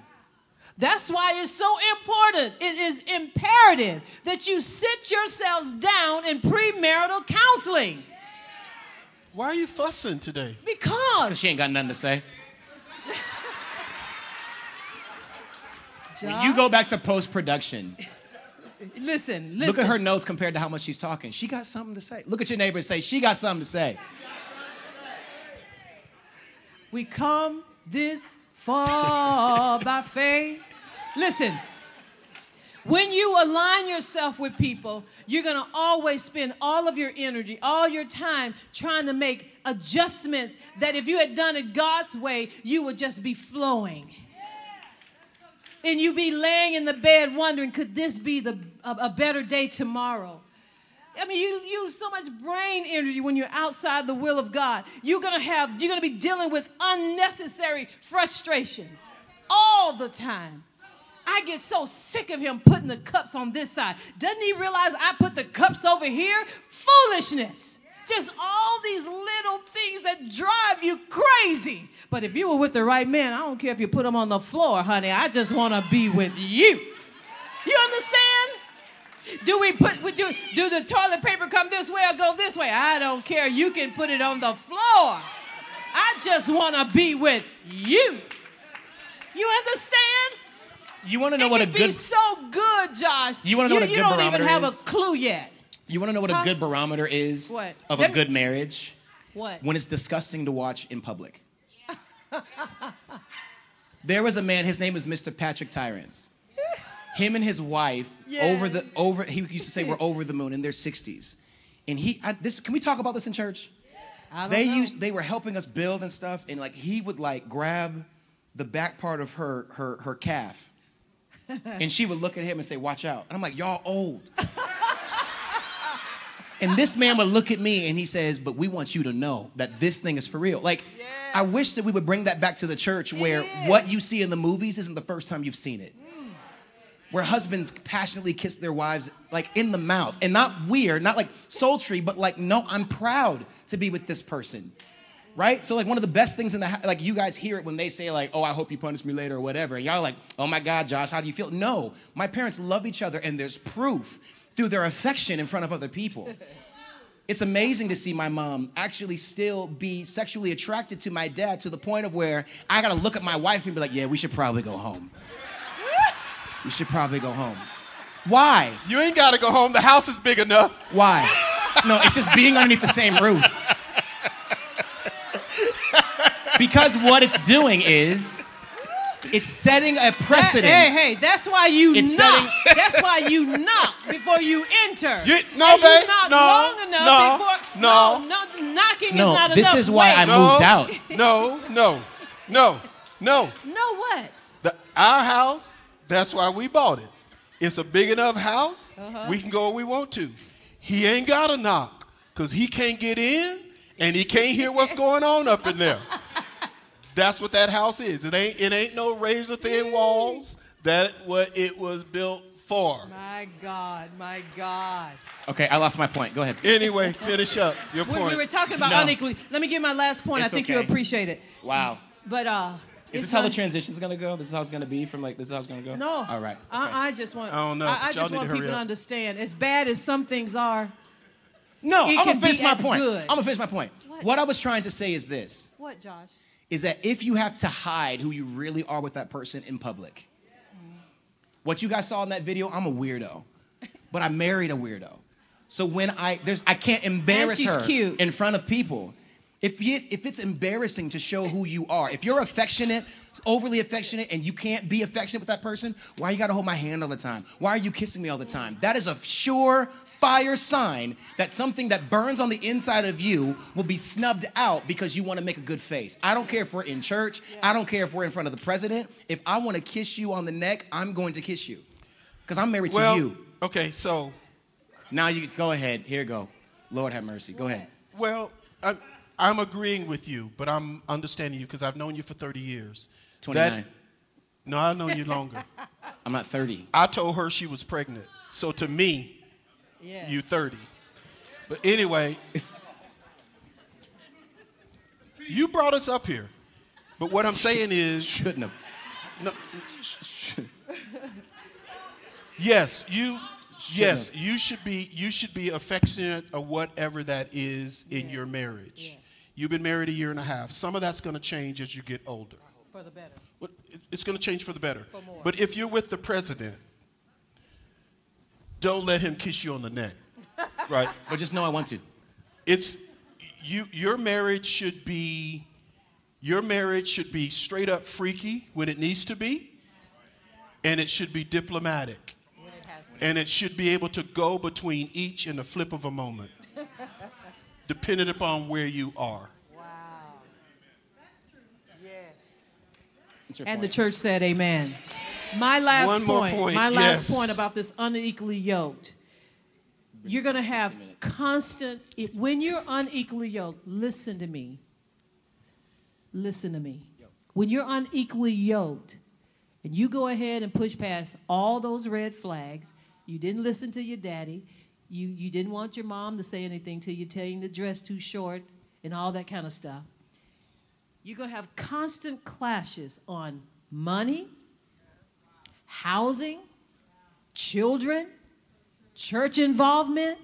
That's why it's so important. It is imperative that you sit yourselves down in premarital counseling Why are you fussing today? Because because she ain't got nothing to say. When you go back to post production, listen, listen. look at her notes compared to how much she's talking. She got something to say. Look at your neighbor and say, She got something to say. We come this far by faith. Listen, when you align yourself with people, you're going to always spend all of your energy, all your time trying to make adjustments that if you had done it God's way, you would just be flowing. And you'd be laying in the bed wondering, could this be the, a, a better day tomorrow? I mean, you use so much brain energy when you're outside the will of God. You're gonna have, you're gonna be dealing with unnecessary frustrations all the time. I get so sick of him putting the cups on this side. Doesn't he realize I put the cups over here? Foolishness. just all these little things that drive you crazy. But if you were with the right man, I don't care if you put them on the floor, honey. I just want to be with you. You understand? Do we put we do do the toilet paper come this way or go this way? I don't care. You can put it on the floor. I just want to be with you. You understand? You want to know it what a good be so good, Josh. You wanna know what a good barometer is? you don't even have is? a clue yet. you want to know what a good barometer is What? of a good marriage? What? When it's disgusting to watch in public. [LAUGHS] there was a man, his name was Mr. Patrick Tyrants. Him and his wife Yeah. over the over he used to say we're [LAUGHS] over the moon in their 60s. And he I, this can we talk about this in church? They know. used they were helping us build and stuff and like he would like grab the back part of her her her calf [LAUGHS] and she would look at him and say watch out. And i'm like y'all old. [LAUGHS] And this man would look at me and he says but we want you to know that this thing is for real. Like i wish that we would bring that back to the church where what you see in the movies isn't the first time you've seen it. Mm. Where husbands passionately kiss their wives like in the mouth. And not weird not like sultry but like no i'm proud to be with this person right so like one of the best things in the like you guys hear it when they say like oh i hope you punish me later or whatever and y'all like oh my god josh how do you feel no my parents love each other and there's proof through their affection in front of other people [LAUGHS] it's amazing to see my mom actually still be sexually attracted to my dad to the point of where i gotta look at my wife and be like yeah we should probably go home [LAUGHS] we should probably go home. Why? You ain't got to go home. The house is big enough. Why? No, it's just being underneath the same roof. Because what it's doing is it's setting a precedent. Hey, hey, that's why you It's knock. that's why you knock before you enter. You- no, and babe, you knock no, long enough no, before. no. no, knocking No, is not this enough. This is why Wait. I moved out. [LAUGHS] No, no, no, no. No, what? The, our house, that's why we bought it. It's a big enough house. Uh-huh. We can go where we want to. He ain't got to knock because he can't get in and he can't hear what's going on up in there. [LAUGHS] That's what that house is. It ain't, it ain't no razor thin walls. That what it was built for. My God, my God. Okay, I lost my point. Go ahead. Anyway, finish up your We, point. we were talking about No. unequally. Let me give my last point. It's I think you appreciate it. Wow. But uh, Is it's this how the un- transition's gonna go? This is how it's gonna be from like this is how it's gonna go? No. All right. okay. I, I just want. I don't know. I, I just want to hurry people to understand. As bad as some things are, no, it I'm can gonna finish my point. good. I'm gonna finish my point. What? What I was trying to say is this what, Josh? Is that if you have to hide who you really are with that person in public, what you guys saw in that video, I'm a weirdo, but I married a weirdo. So when I there's I can't embarrass her cute. in front of people. If you if it's embarrassing to show who you are, if you're affectionate, overly affectionate, and you can't be affectionate with that person, why you gotta hold my hand all the time? Why are you kissing me all the time? That is a sure fire sign that something that burns on the inside of you will be snubbed out because you want to make a good face. I don't care if we're in church. I don't care if we're in front of the president. If I want to kiss you on the neck, I'm going to kiss you because I'm married well, to you. okay, so Now you go ahead. Here you go. Lord have mercy. Go ahead. Well, I'm, I'm agreeing with you, but I'm understanding you because I've known you for 30 years. 29. That- no, I've known you longer. [LAUGHS] I'm not 30. I told her she was pregnant. So to me, Yeah. you 30. But anyway, it's, you brought us up here. But what I'm saying is, Shouldn't have. no, yes, you, yes, you should be, you should be affectionate or whatever that is in your marriage. Yes. You've been married a year and a half. Some of that's going to change as you get older. For the better. What- It's going to change for the better. For more. But if you're with the president, don't let him kiss you on the neck. [LAUGHS] right? But just know I want to. It's you your marriage should be your marriage should be straight up freaky when it needs to be and it should be diplomatic When it has to. and it should be able to go between each in the flip of a moment [LAUGHS] depending upon where you are Wow. Yes. It's your And the church said, Amen. My last One point, point, my last yes. point about this unequally yoked. You're going to have constant, when you're unequally yoked, listen to me. Listen to me. When you're unequally yoked, and you go ahead and push past all those red flags, you didn't listen to your daddy, You, you didn't want your mom to say anything to you, telling you the dress too short and all that kind of stuff. You're going to have constant clashes on money, housing, children, church involvement,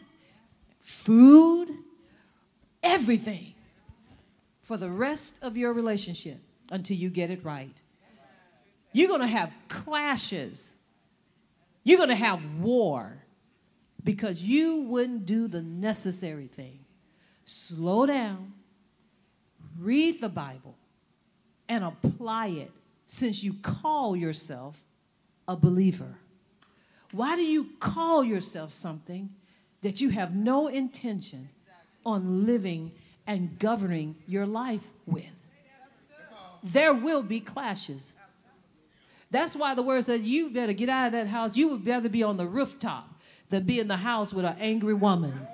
food, everything for the rest of your relationship until you get it right. You're going to have clashes. You're going to have war because you wouldn't do the necessary thing. Slow down, read the Bible, and apply it since you call yourself a believer. Why do you call yourself something that you have no intention on living and governing your life with? There will be clashes. That's why the word says you better get out of that house. You would rather be on the rooftop than be in the house with an angry woman.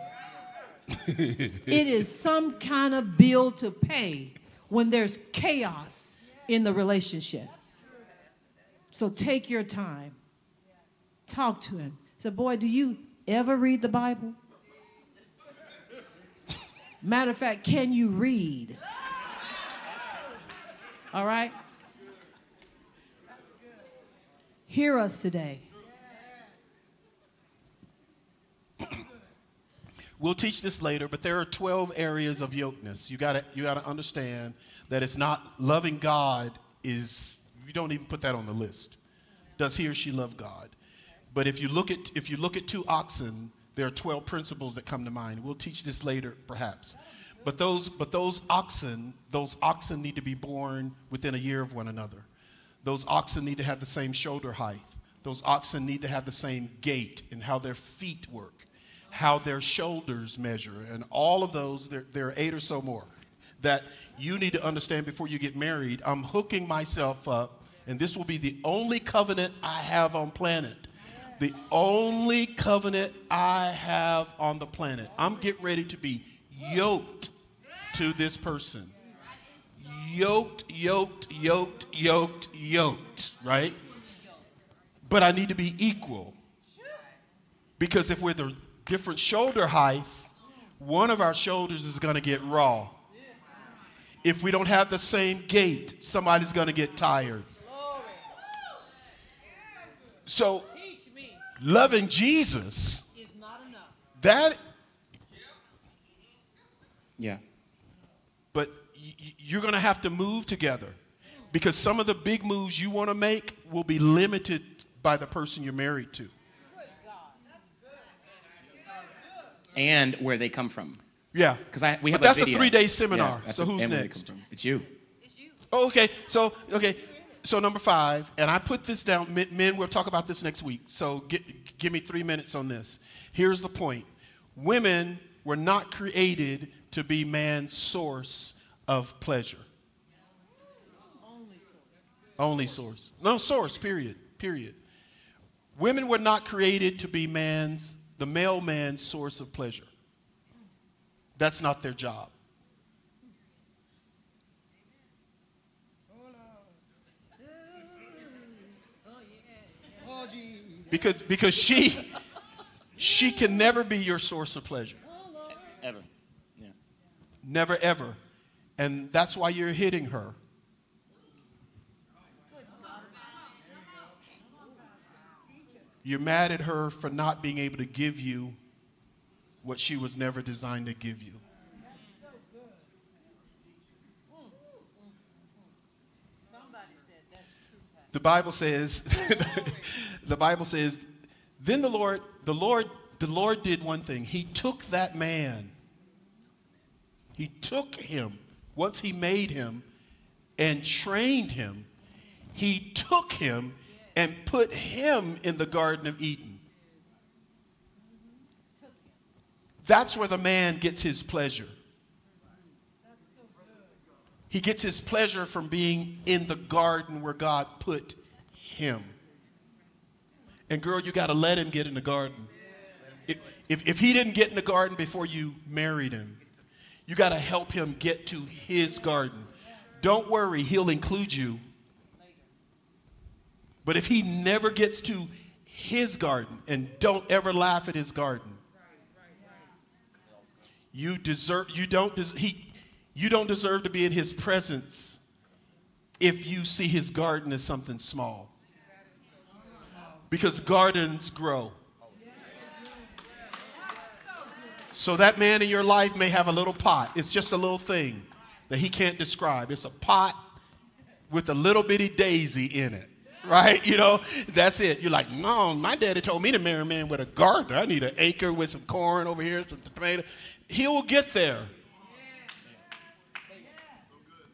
it is some kind of bill to pay when there's chaos in the relationship. So take your time. Talk to him. Say, boy, do you ever read the Bible? Matter of fact, can you read? All right? Hear us today. We'll teach this later, but there are 12 areas of yokeness. You got to you got to understand that it's not loving God is you don't even put that on the list. Does he or she love God? But if you look at if you look at two oxen, there are 12 principles that come to mind. We'll teach this later perhaps. But those but those oxen, those oxen need to be born within a year of one another. Those oxen need to have the same shoulder height. Those oxen need to have the same gait and how their feet work how their shoulders measure, and all of those, there, there are eight or so more that you need to understand before you get married. I'm hooking myself up, and this will be the only covenant I have on planet. The only covenant I have on the planet. I'm getting ready to be yoked to this person. Yoked, yoked, yoked, yoked, yoked, right? But I need to be equal. Because if we're the different shoulder height, one of our shoulders is going to get raw. If we don't have the same gait, somebody's going to get tired. So, loving Jesus, is not enough. that, Yeah. but you're going to have to move together because some of the big moves you want to make will be limited by the person you're married to. And where they come from. Yeah. Because I we But have that's a a three-day seminar. that's So a- who's and where they next? come from. It's you. Oh, okay. So, okay. So number five, and I put this down. Men, men, we'll talk about this next week. So get, give me three minutes on this. Here's the point: Women were not created to be man's source of pleasure. Only source. Only source. No source. Period. Period. Women were not created to be man's, the male man's source of pleasure. That's not their job. Because, because she, she can never be your source of pleasure. Ever. Yeah. Never, ever. And that's why you're hitting her. You're mad at her for not being able to give you what she was never designed to give you. The Bible says, [LAUGHS] the Bible says, then the Lord, the Lord, the Lord did one thing. He took that man. He took him once he made him and trained him. He took him and put him in the Garden of Eden. That's where the man gets his pleasure. He gets his pleasure from being in the garden where God put him. And girl, you got to let him get in the garden. If, if, if he didn't get in the garden before you married him, you got to help him get to his garden. Don't worry, he'll include you. But if he never gets to his garden, and don't ever laugh at his garden, You deserve you don't des- he you don't deserve to be in his presence if you see his garden as something small. Because gardens grow. So that man in your life may have a little pot. It's just a little thing that he can't describe. It's a pot with a little bitty daisy in it. Right? You know, that's it. You're like, no, my daddy told me to marry a man with a garden. I need an acre with some corn over here, some tomato. He will get there.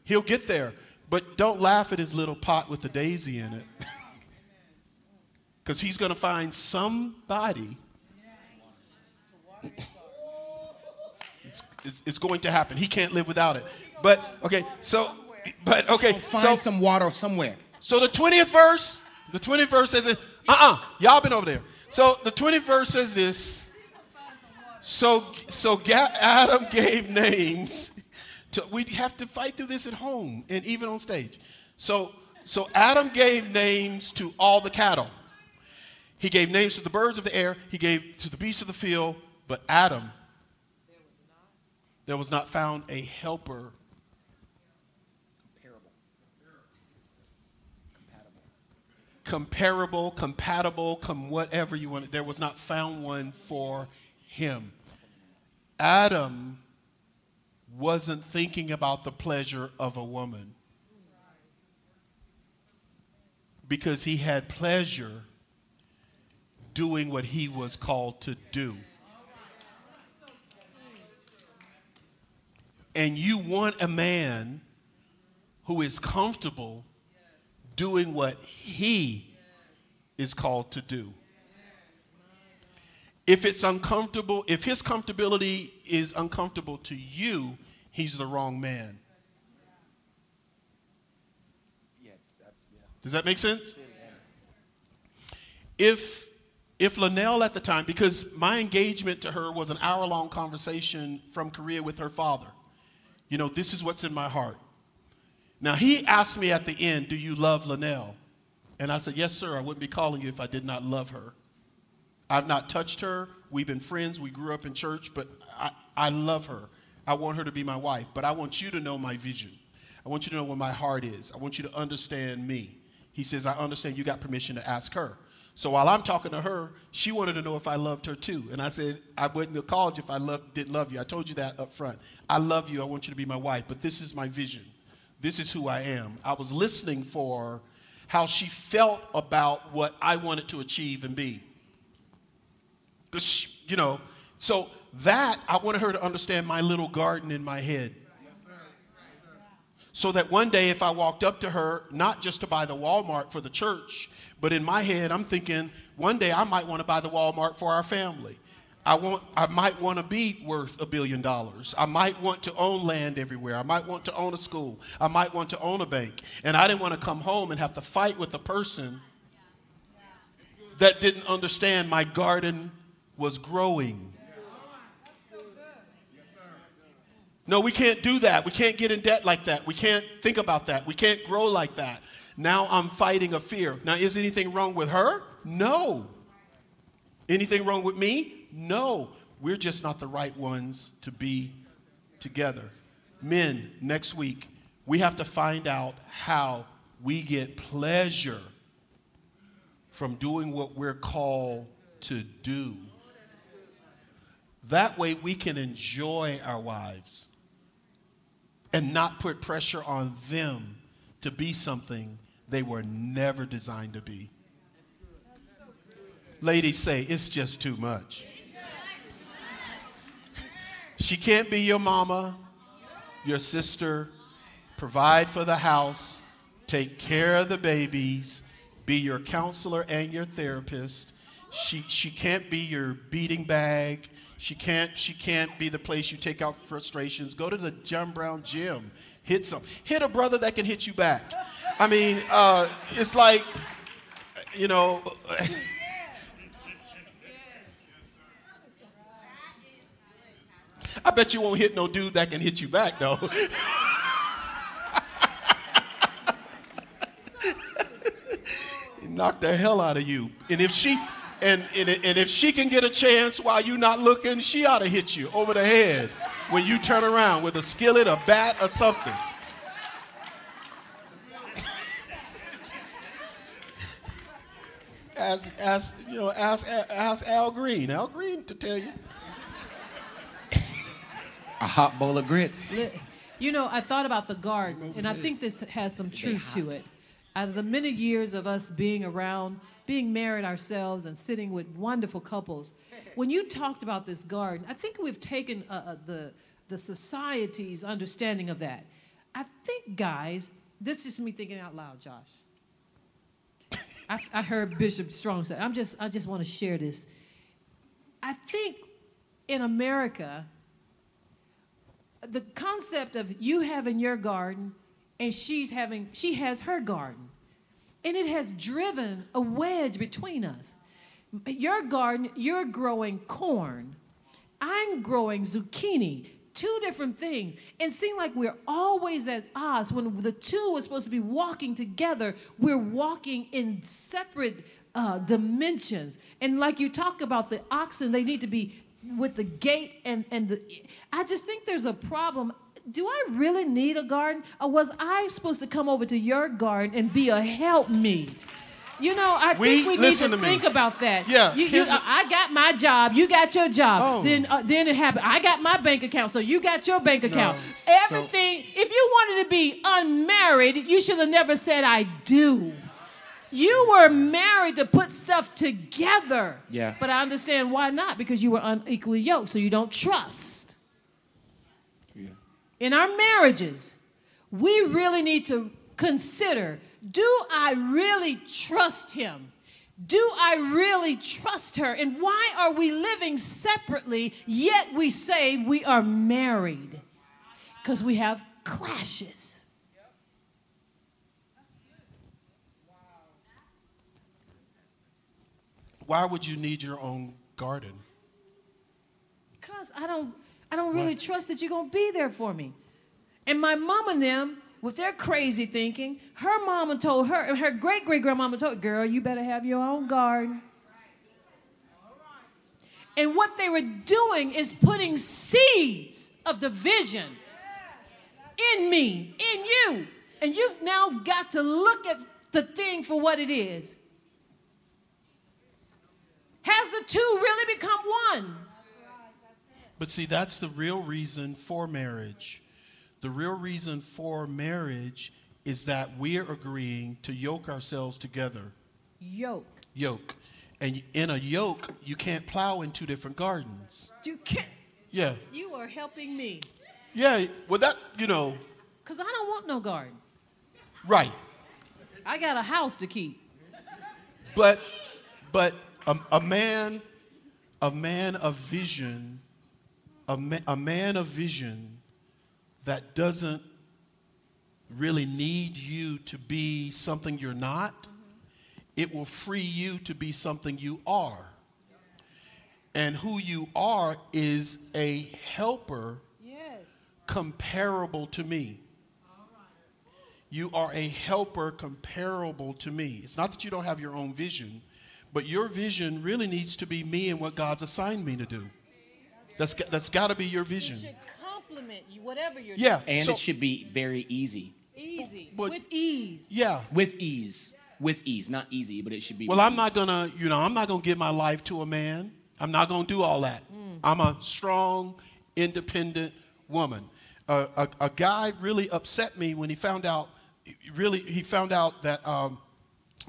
He'll get there. But don't laugh at his little pot with the daisy in it. [LAUGHS] Because he's going to find somebody. It's, [LAUGHS] it's, it's going to happen. He can't live without it. But, okay, so, but, okay, Find so, some water somewhere. so the 20th verse, the 20th verse says, uh uh-uh, y'all been over there. So the 20th verse says this. So, so Adam [LAUGHS] gave names. To, we have to fight through this at home and even on stage. So, so Adam gave names to all the cattle. He gave names to the birds of the air. He gave to the beasts of the field. But Adam, there was not found a helper Comparable. comparable, compatible, come whatever you want. There was not found one for him. Adam wasn't thinking about the pleasure of a woman because he had pleasure doing what he was called to do. And you want a man who is comfortable doing what he is called to do. If it's uncomfortable, if his comfortability is uncomfortable to you, he's the wrong man. Does that make sense? If if Lynnell at the time, because my engagement to her was an hour long conversation from Korea with her father. You know, this is what's in my heart. Now he asked me at the end, "Do you love Lynnell?" And I said, "Yes, sir. I wouldn't be calling you if I did not love her. I've not touched her. We've been friends. We grew up in church, but I, I love her. I want her to be my wife. But I want you to know my vision. I want you to know where my heart is. I want you to understand me." He says, "I understand. You got permission to ask her." So while I'm talking to her, she wanted to know if I loved her too. And I said, I wouldn't have called you if I loved, didn't love you. I told you that up front. I love you. I want you to be my wife. But this is my vision. This is who I am. I was listening for how she felt about what I wanted to achieve and be. You know, so that, I wanted her to understand my little garden in my head. So that one day, if I walked up to her, not just to buy the Walmart for the church, but in my head, I'm thinking one day I might want to buy the Walmart for our family. I, want, I might want to be worth a billion dollars. I might want to own land everywhere. I might want to own a school. I might want to own a bank. And I didn't want to come home and have to fight with a person that didn't understand my garden was growing. No, we can't do that. We can't get in debt like that. We can't think about that. We can't grow like that. Now I'm fighting a fear. Now, is anything wrong with her? No. Anything wrong with me? No. We're just not the right ones to be together. Men, next week, we have to find out how we get pleasure from doing what we're called to do. That way we can enjoy our wives and not put pressure on them to be something they were never designed to be. Ladies say, it's just too much. she can't be your mama, your sister, provide for the house, take care of the babies, be your counselor and your therapist. She, she can't be your beating bag. She can't, she can't be the place you take out frustrations. Go to the John Brown gym. Hit some. Hit a brother that can hit you back. I mean, uh, it's like, you know. [LAUGHS] I bet you won't hit no dude that can hit you back, though. [LAUGHS] knock the hell out of you. And if she and, and, and if she can get a chance while you're not looking, she ought to hit you over the head. when you turn around with a skillet, a bat, or something. ask, ask, you know, ask, ask Al Green. Al Green to tell you. A hot bowl of grits. You know, I thought about the garden, and I think this has some truth to it. Out of the many years of us being around, being married ourselves, and sitting with wonderful couples, when you talked about this garden, I think we've taken uh, uh, the the society's understanding of that. I think, guys, this is me thinking out loud, Josh. I, I heard Bishop Strong say, I'm just, I just want to share this. I think in America, the concept of you having your garden and she's having she has her garden and it has driven a wedge between us. Your garden you're growing corn. I'm growing zucchini two different things. And seem like we're always at odds. When the two are supposed to be walking together we're walking in separate uh, dimensions. And like you talk about the oxen they need to be with the gate and and the I just think there's a problem. Do I really need a garden, or was I supposed to come over to your garden and be a helpmeet? You know, I We- think we need to, to think about that. Yeah, you, you, I got my job. You got your job. Oh. Then, uh, then it happened. I got my bank account, so you got your bank account. So- Everything. if you wanted to be unmarried, you should have never said I do. You were married to put stuff together. Yeah. But I understand why not, because you were unequally yoked, so you don't trust. In our marriages, we really need to consider do I really trust him? Do I really trust her? And why are we living separately, yet we say we are married? Because we have clashes. Why would you need your own garden? Cause I don't, I don't really trust that you're gonna be there for me. And my mom and them, with their crazy thinking, her mama told her, her great great grandmama told, girl, you better have your own garden. And what they were doing is putting seeds of division in me, in you. And you've now got to look at the thing for what it is. Has the two really become one? But see, that's the real reason for marriage. The real reason for marriage is that we're agreeing to yoke ourselves together. Yoke. Yoke. And in a yoke, you can't plow in two different gardens. You can't. Yeah. You are helping me. Yeah. Well, that, you know, Because I don't want no garden. right. I got a house to keep. But, but a, a man, a man of vision, a, ma- a man of vision that doesn't really need you to be something you're not, mm-hmm. it will free you to be something you are. And who you are is a helper Yes. comparable to me. You are a helper comparable to me. It's not that you don't have your own vision, but your vision really needs to be me and what God's assigned me to do. That's, that's got to be your vision. Should complement you, whatever you're Yeah. And so- it should be very easy. Easy. But- with ease. Yeah. With ease. With ease. Not easy, but it should be Well, with I'm not gonna, you know, I'm not gonna give my life to a man. I'm not gonna do all that. I'm a strong, independent woman. Uh, a, a guy really upset me when he found out. Really, he found out that um,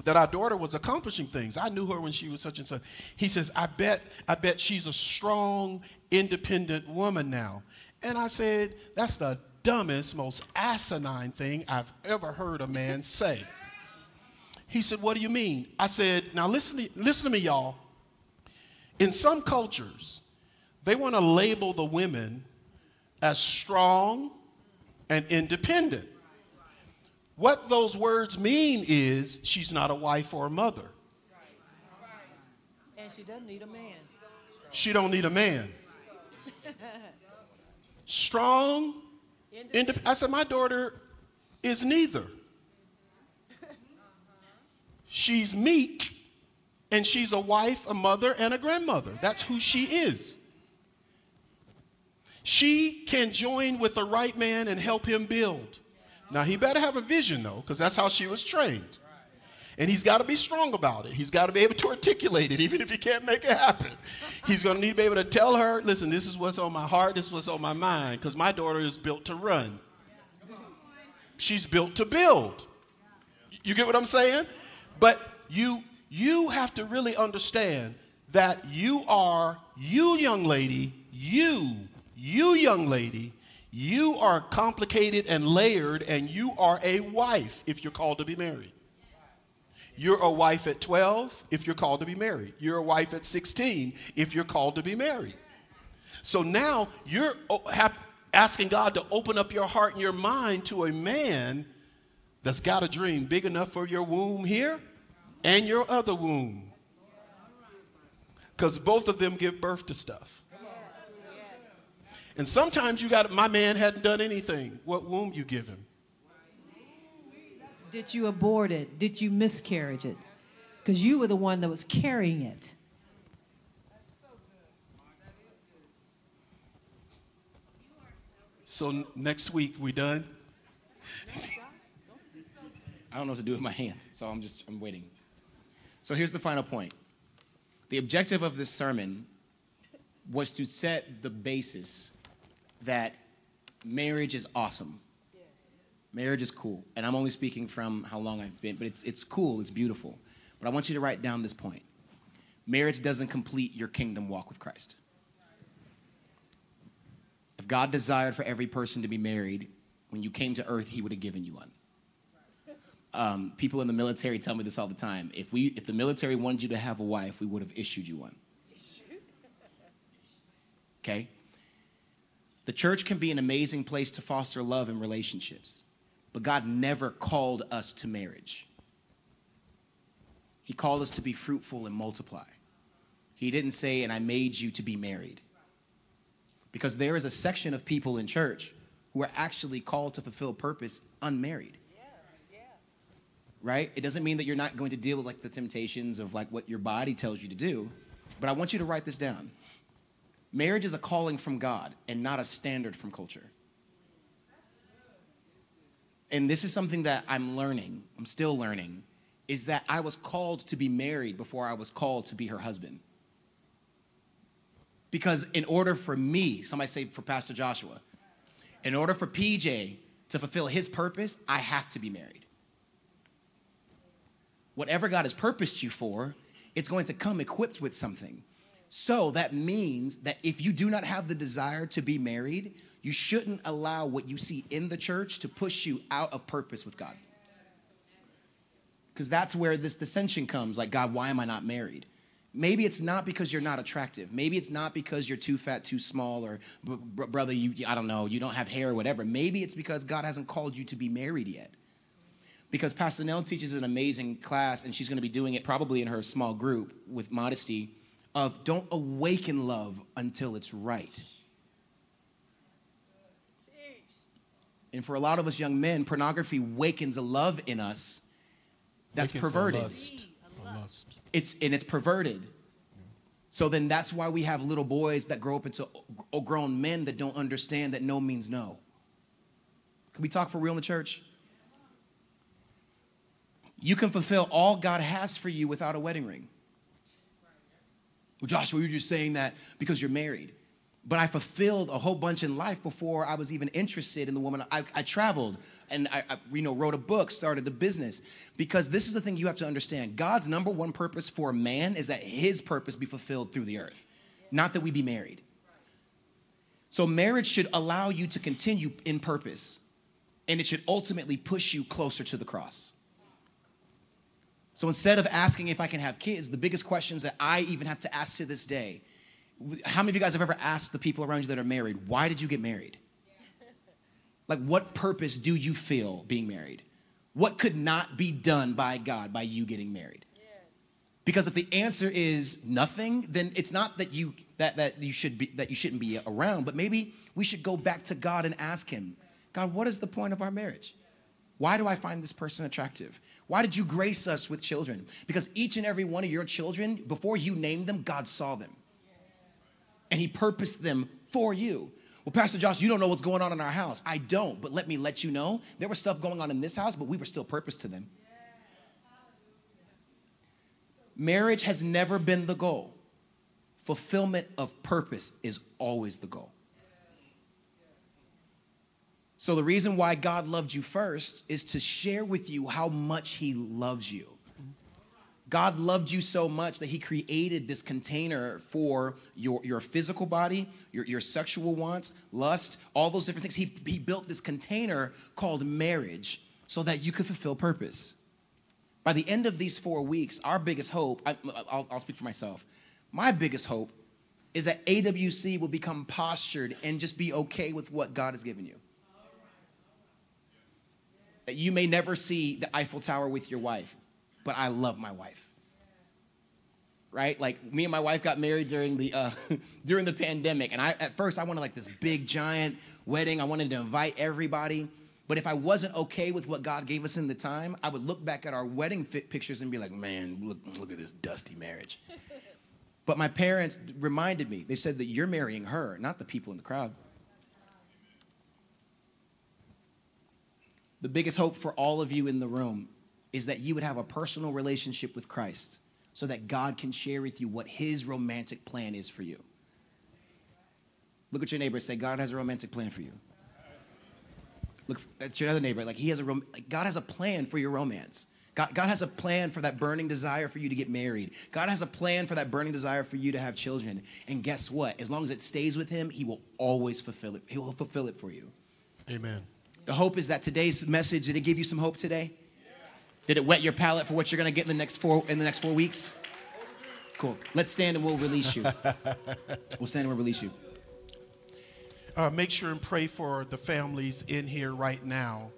that our daughter was accomplishing things. I knew her when she was such and such. He says, "I bet, I bet she's a strong, independent woman now." And I said, "That's the dumbest, most asinine thing I've ever heard a man say." He said, What do you mean? I said, Now listen to, listen to me, y'all. In some cultures, they want to label the women as strong and independent. What those words mean is she's not a wife or a mother. And she doesn't need a man. She don't need a man. Strong, indep- I said, my daughter is neither. She's meek, and she's a wife, a mother, and a grandmother. That's who she is. she can join with the right man and help him build. Now, he better have a vision, though, because that's how she was trained. And he's got to be strong about it. He's got to be able to articulate it, [LAUGHS] even if he can't make it happen. He's going to need to be able to tell her, listen, this is what's on my heart, this is what's on my mind, because my daughter is built to run. She's built to build. You get what I'm saying? But you you have to really understand that you are you young lady, you you young lady, you are complicated and layered and you are a wife if you're called to be married. You're a wife at 12 if you're called to be married. You're a wife at 16 if you're called to be married. So now you're oh, asking God to open up your heart and your mind to a man that's got a dream big enough for your womb here and your other womb. Because both of them give birth to stuff. And sometimes you got, my man hadn't done anything. What womb you give him? Did you abort it? Did you miscarriage it? Because you were the one that was carrying it. So next week we done? I don't know what to do with my hands, so I'm just I'm waiting. So here's the final point. The objective of this sermon was to set the basis that marriage is awesome. Yes. Marriage is cool. And I'm only speaking from how long I've been, but it's, it's cool, it's beautiful. But I want you to write down this point marriage doesn't complete your kingdom walk with Christ. If God desired for every person to be married, when you came to earth, he would have given you one. Um, people in the military tell me this all the time. If we, if the military wanted you to have a wife, we would have issued you one. Okay? The church can be an amazing place to foster love and relationships, but God never called us to marriage. He called us to be fruitful and multiply. He didn't say, and I made you to be married. Because there is a section of people in church who are actually called to fulfill purpose unmarried. Right? It doesn't mean that you're not going to deal with like the temptations of like what your body tells you to do, but I want you to write this down. Marriage is a calling from God and not a standard from culture. And this is something that I'm learning, I'm still learning, is that I was called to be married before I was called to be her husband. Because in order for me, somebody say for Pastor Joshua, in order for PJ to fulfill his purpose, I have to be married. Whatever God has purposed you for, it's going to come equipped with something. So that means that if you do not have the desire to be married, you shouldn't allow what you see in the church to push you out of purpose with God. Because that's where this dissension comes like, God, why am I not married? Maybe it's not because you're not attractive. Maybe it's not because you're too fat, too small, or brother, you, I don't know, you don't have hair or whatever. Maybe it's because God hasn't called you to be married yet. Because Pastor Nell teaches an amazing class, and she's going to be doing it probably in her small group with modesty of don't awaken love until it's right. And for a lot of us young men, pornography wakens a love in us that's wakens perverted. Lust. Lust. It's and it's perverted. So then that's why we have little boys that grow up into grown men that don't understand that no means no. Can we talk for real in the church? You can fulfill all God has for you without a wedding ring. Well, Joshua, you're just saying that because you're married. But I fulfilled a whole bunch in life before I was even interested in the woman. I, I traveled and I, I, you know, wrote a book, started a business. Because this is the thing you have to understand God's number one purpose for man is that his purpose be fulfilled through the earth, not that we be married. So marriage should allow you to continue in purpose, and it should ultimately push you closer to the cross. So instead of asking if I can have kids, the biggest questions that I even have to ask to this day how many of you guys have ever asked the people around you that are married, why did you get married? [LAUGHS] Like, what purpose do you feel being married? What could not be done by God by you getting married? Because if the answer is nothing, then it's not that you that that you should be that you shouldn't be around, but maybe we should go back to God and ask him, God, what is the point of our marriage? Why do I find this person attractive? Why did you grace us with children? Because each and every one of your children, before you named them, God saw them. And He purposed them for you. Well, Pastor Josh, you don't know what's going on in our house. I don't, but let me let you know there was stuff going on in this house, but we were still purpose to them. Marriage has never been the goal. Fulfillment of purpose is always the goal. So, the reason why God loved you first is to share with you how much He loves you. God loved you so much that He created this container for your, your physical body, your, your sexual wants, lust, all those different things. He, he built this container called marriage so that you could fulfill purpose. By the end of these four weeks, our biggest hope, I, will I'll speak for myself, my biggest hope is that AWC will become postured and just be okay with what God has given you. That you may never see the Eiffel Tower with your wife, but I love my wife. Right? Like me and my wife got married during the uh, [LAUGHS] during the pandemic, and I at first I wanted like this big giant wedding. I wanted to invite everybody. But if I wasn't okay with what God gave us in the time, I would look back at our wedding pictures and be like, man, look, look at this dusty marriage. [LAUGHS] but my parents reminded me, they said that you're marrying her, not the people in the crowd. The biggest hope for all of you in the room is that you would have a personal relationship with Christ so that God can share with you what his romantic plan is for you. Look at your neighbor and say, God has a romantic plan for you. Look at your other neighbor, like he has a like God has a plan for your romance. God, God has a plan for that burning desire for you to get married. God has a plan for that burning desire for you to have children. And guess what? As long as it stays with him, he will always fulfill it. He will fulfill it for you. Amen. The hope is that today's message, did it give you some hope today? Did it wet your palate for what you're gonna get in the next four in the next four weeks? Cool. Let's stand and we'll release you. [LAUGHS] we'll stand and we'll release you. Uh, make sure and pray for the families in here right now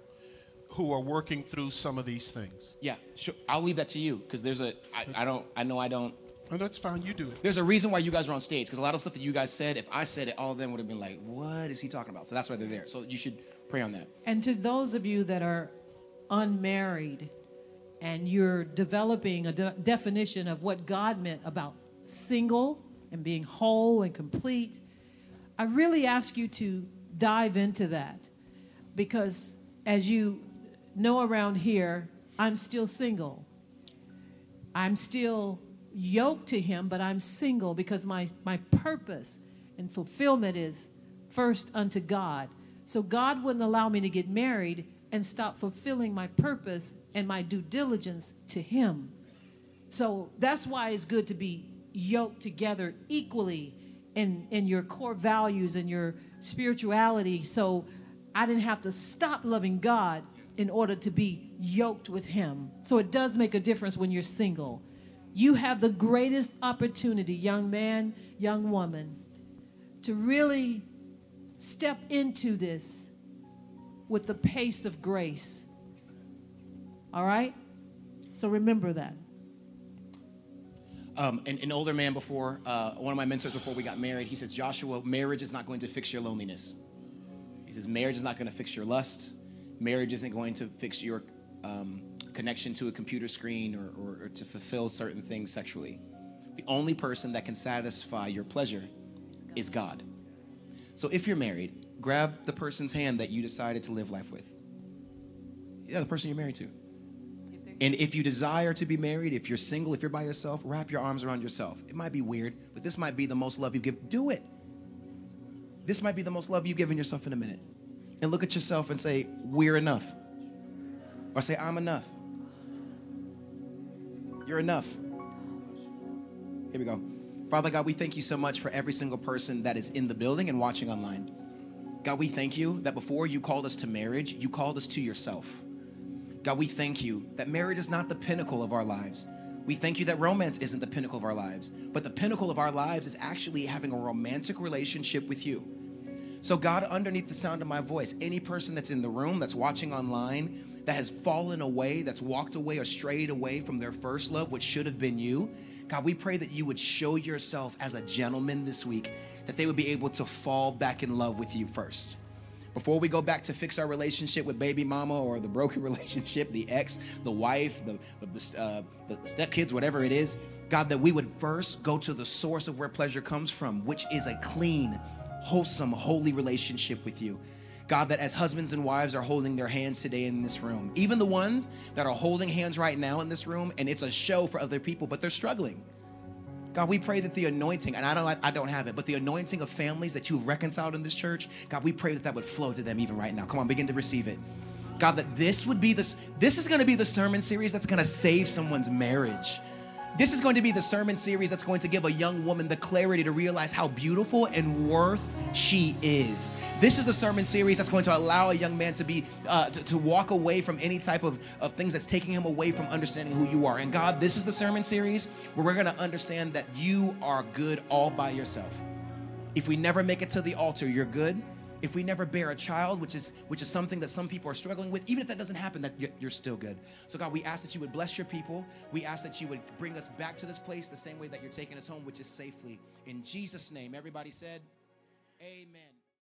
who are working through some of these things. Yeah, sure. I'll leave that to you because there's a I, I don't I know I don't. Oh, that's fine. You do it. There's a reason why you guys are on stage because a lot of stuff that you guys said, if I said it, all of them would have been like, "What is he talking about?" So that's why they're there. So you should pray on that. And to those of you that are unmarried and you're developing a de- definition of what God meant about single and being whole and complete, I really ask you to dive into that because as you know around here, I'm still single. I'm still yoked to him, but I'm single because my, my purpose and fulfillment is first unto God. So God wouldn't allow me to get married and stop fulfilling my purpose and my due diligence to Him. So that's why it's good to be yoked together equally in, in your core values and your spirituality. So I didn't have to stop loving God in order to be yoked with Him. So it does make a difference when you're single. You have the greatest opportunity, young man, young woman, to really step into this with the pace of grace. All right? So remember that. Um, an, an, older man before, uh, one of my mentors before we got married, he says, Joshua, marriage is not going to fix your loneliness. He says, marriage is not going to fix your lust. Marriage isn't going to fix your um, connection to a computer screen or, or, or to fulfill certain things sexually. The only person that can satisfy your pleasure is God. So if you're married, grab the person's hand that you decided to live life with. Yeah, the person you're married to. And if you desire to be married, if you're single, if you're by yourself, wrap your arms around yourself. It might be weird, but this might be the most love you give. Do it. This might be the most love you've given yourself in a minute. And look at yourself and say, We're enough. Or say, I'm enough. You're enough. Here we go. Father God, we thank you so much for every single person that is in the building and watching online. God, we thank you that before you called us to marriage, you called us to yourself. God, we thank you that marriage is not the pinnacle of our lives. We thank you that romance isn't the pinnacle of our lives, but the pinnacle of our lives is actually having a romantic relationship with you. So, God, underneath the sound of my voice, any person that's in the room, that's watching online, that has fallen away, that's walked away or strayed away from their first love, which should have been you, God, we pray that you would show yourself as a gentleman this week, that they would be able to fall back in love with you first. Before we go back to fix our relationship with baby mama or the broken [LAUGHS] relationship, the ex, the wife, the, the, uh, the stepkids, whatever it is, God, that we would first go to the source of where pleasure comes from, which is a clean, wholesome, holy relationship with you. God, that as husbands and wives are holding their hands today in this room, even the ones that are holding hands right now in this room, and it's a show for other people, but they're struggling. God, we pray that the anointing, and I don't, I don't have it, but the anointing of families that you've reconciled in this church, God, we pray that that would flow to them even right now. Come on, begin to receive it. God, that this would be this, this is going to be the sermon series that's going to save someone's marriage. This is going to be the sermon series that's going to give a young woman the clarity to realize how beautiful and worth she is. This is the sermon series that's going to allow a young man to be uh, to, to walk away from any type of, of things that's taking him away from understanding who you are. And God, this is the sermon series where we're going to understand that you are good all by yourself. If we never make it to the altar, you're good if we never bear a child, which is which is something that some people are struggling with, even if that doesn't happen, that you're still good. So God, we ask that you would bless your people. We ask that you would bring us back to this place the same way that you're taking us home, which is safely. In Jesus' name, everybody said, Amen.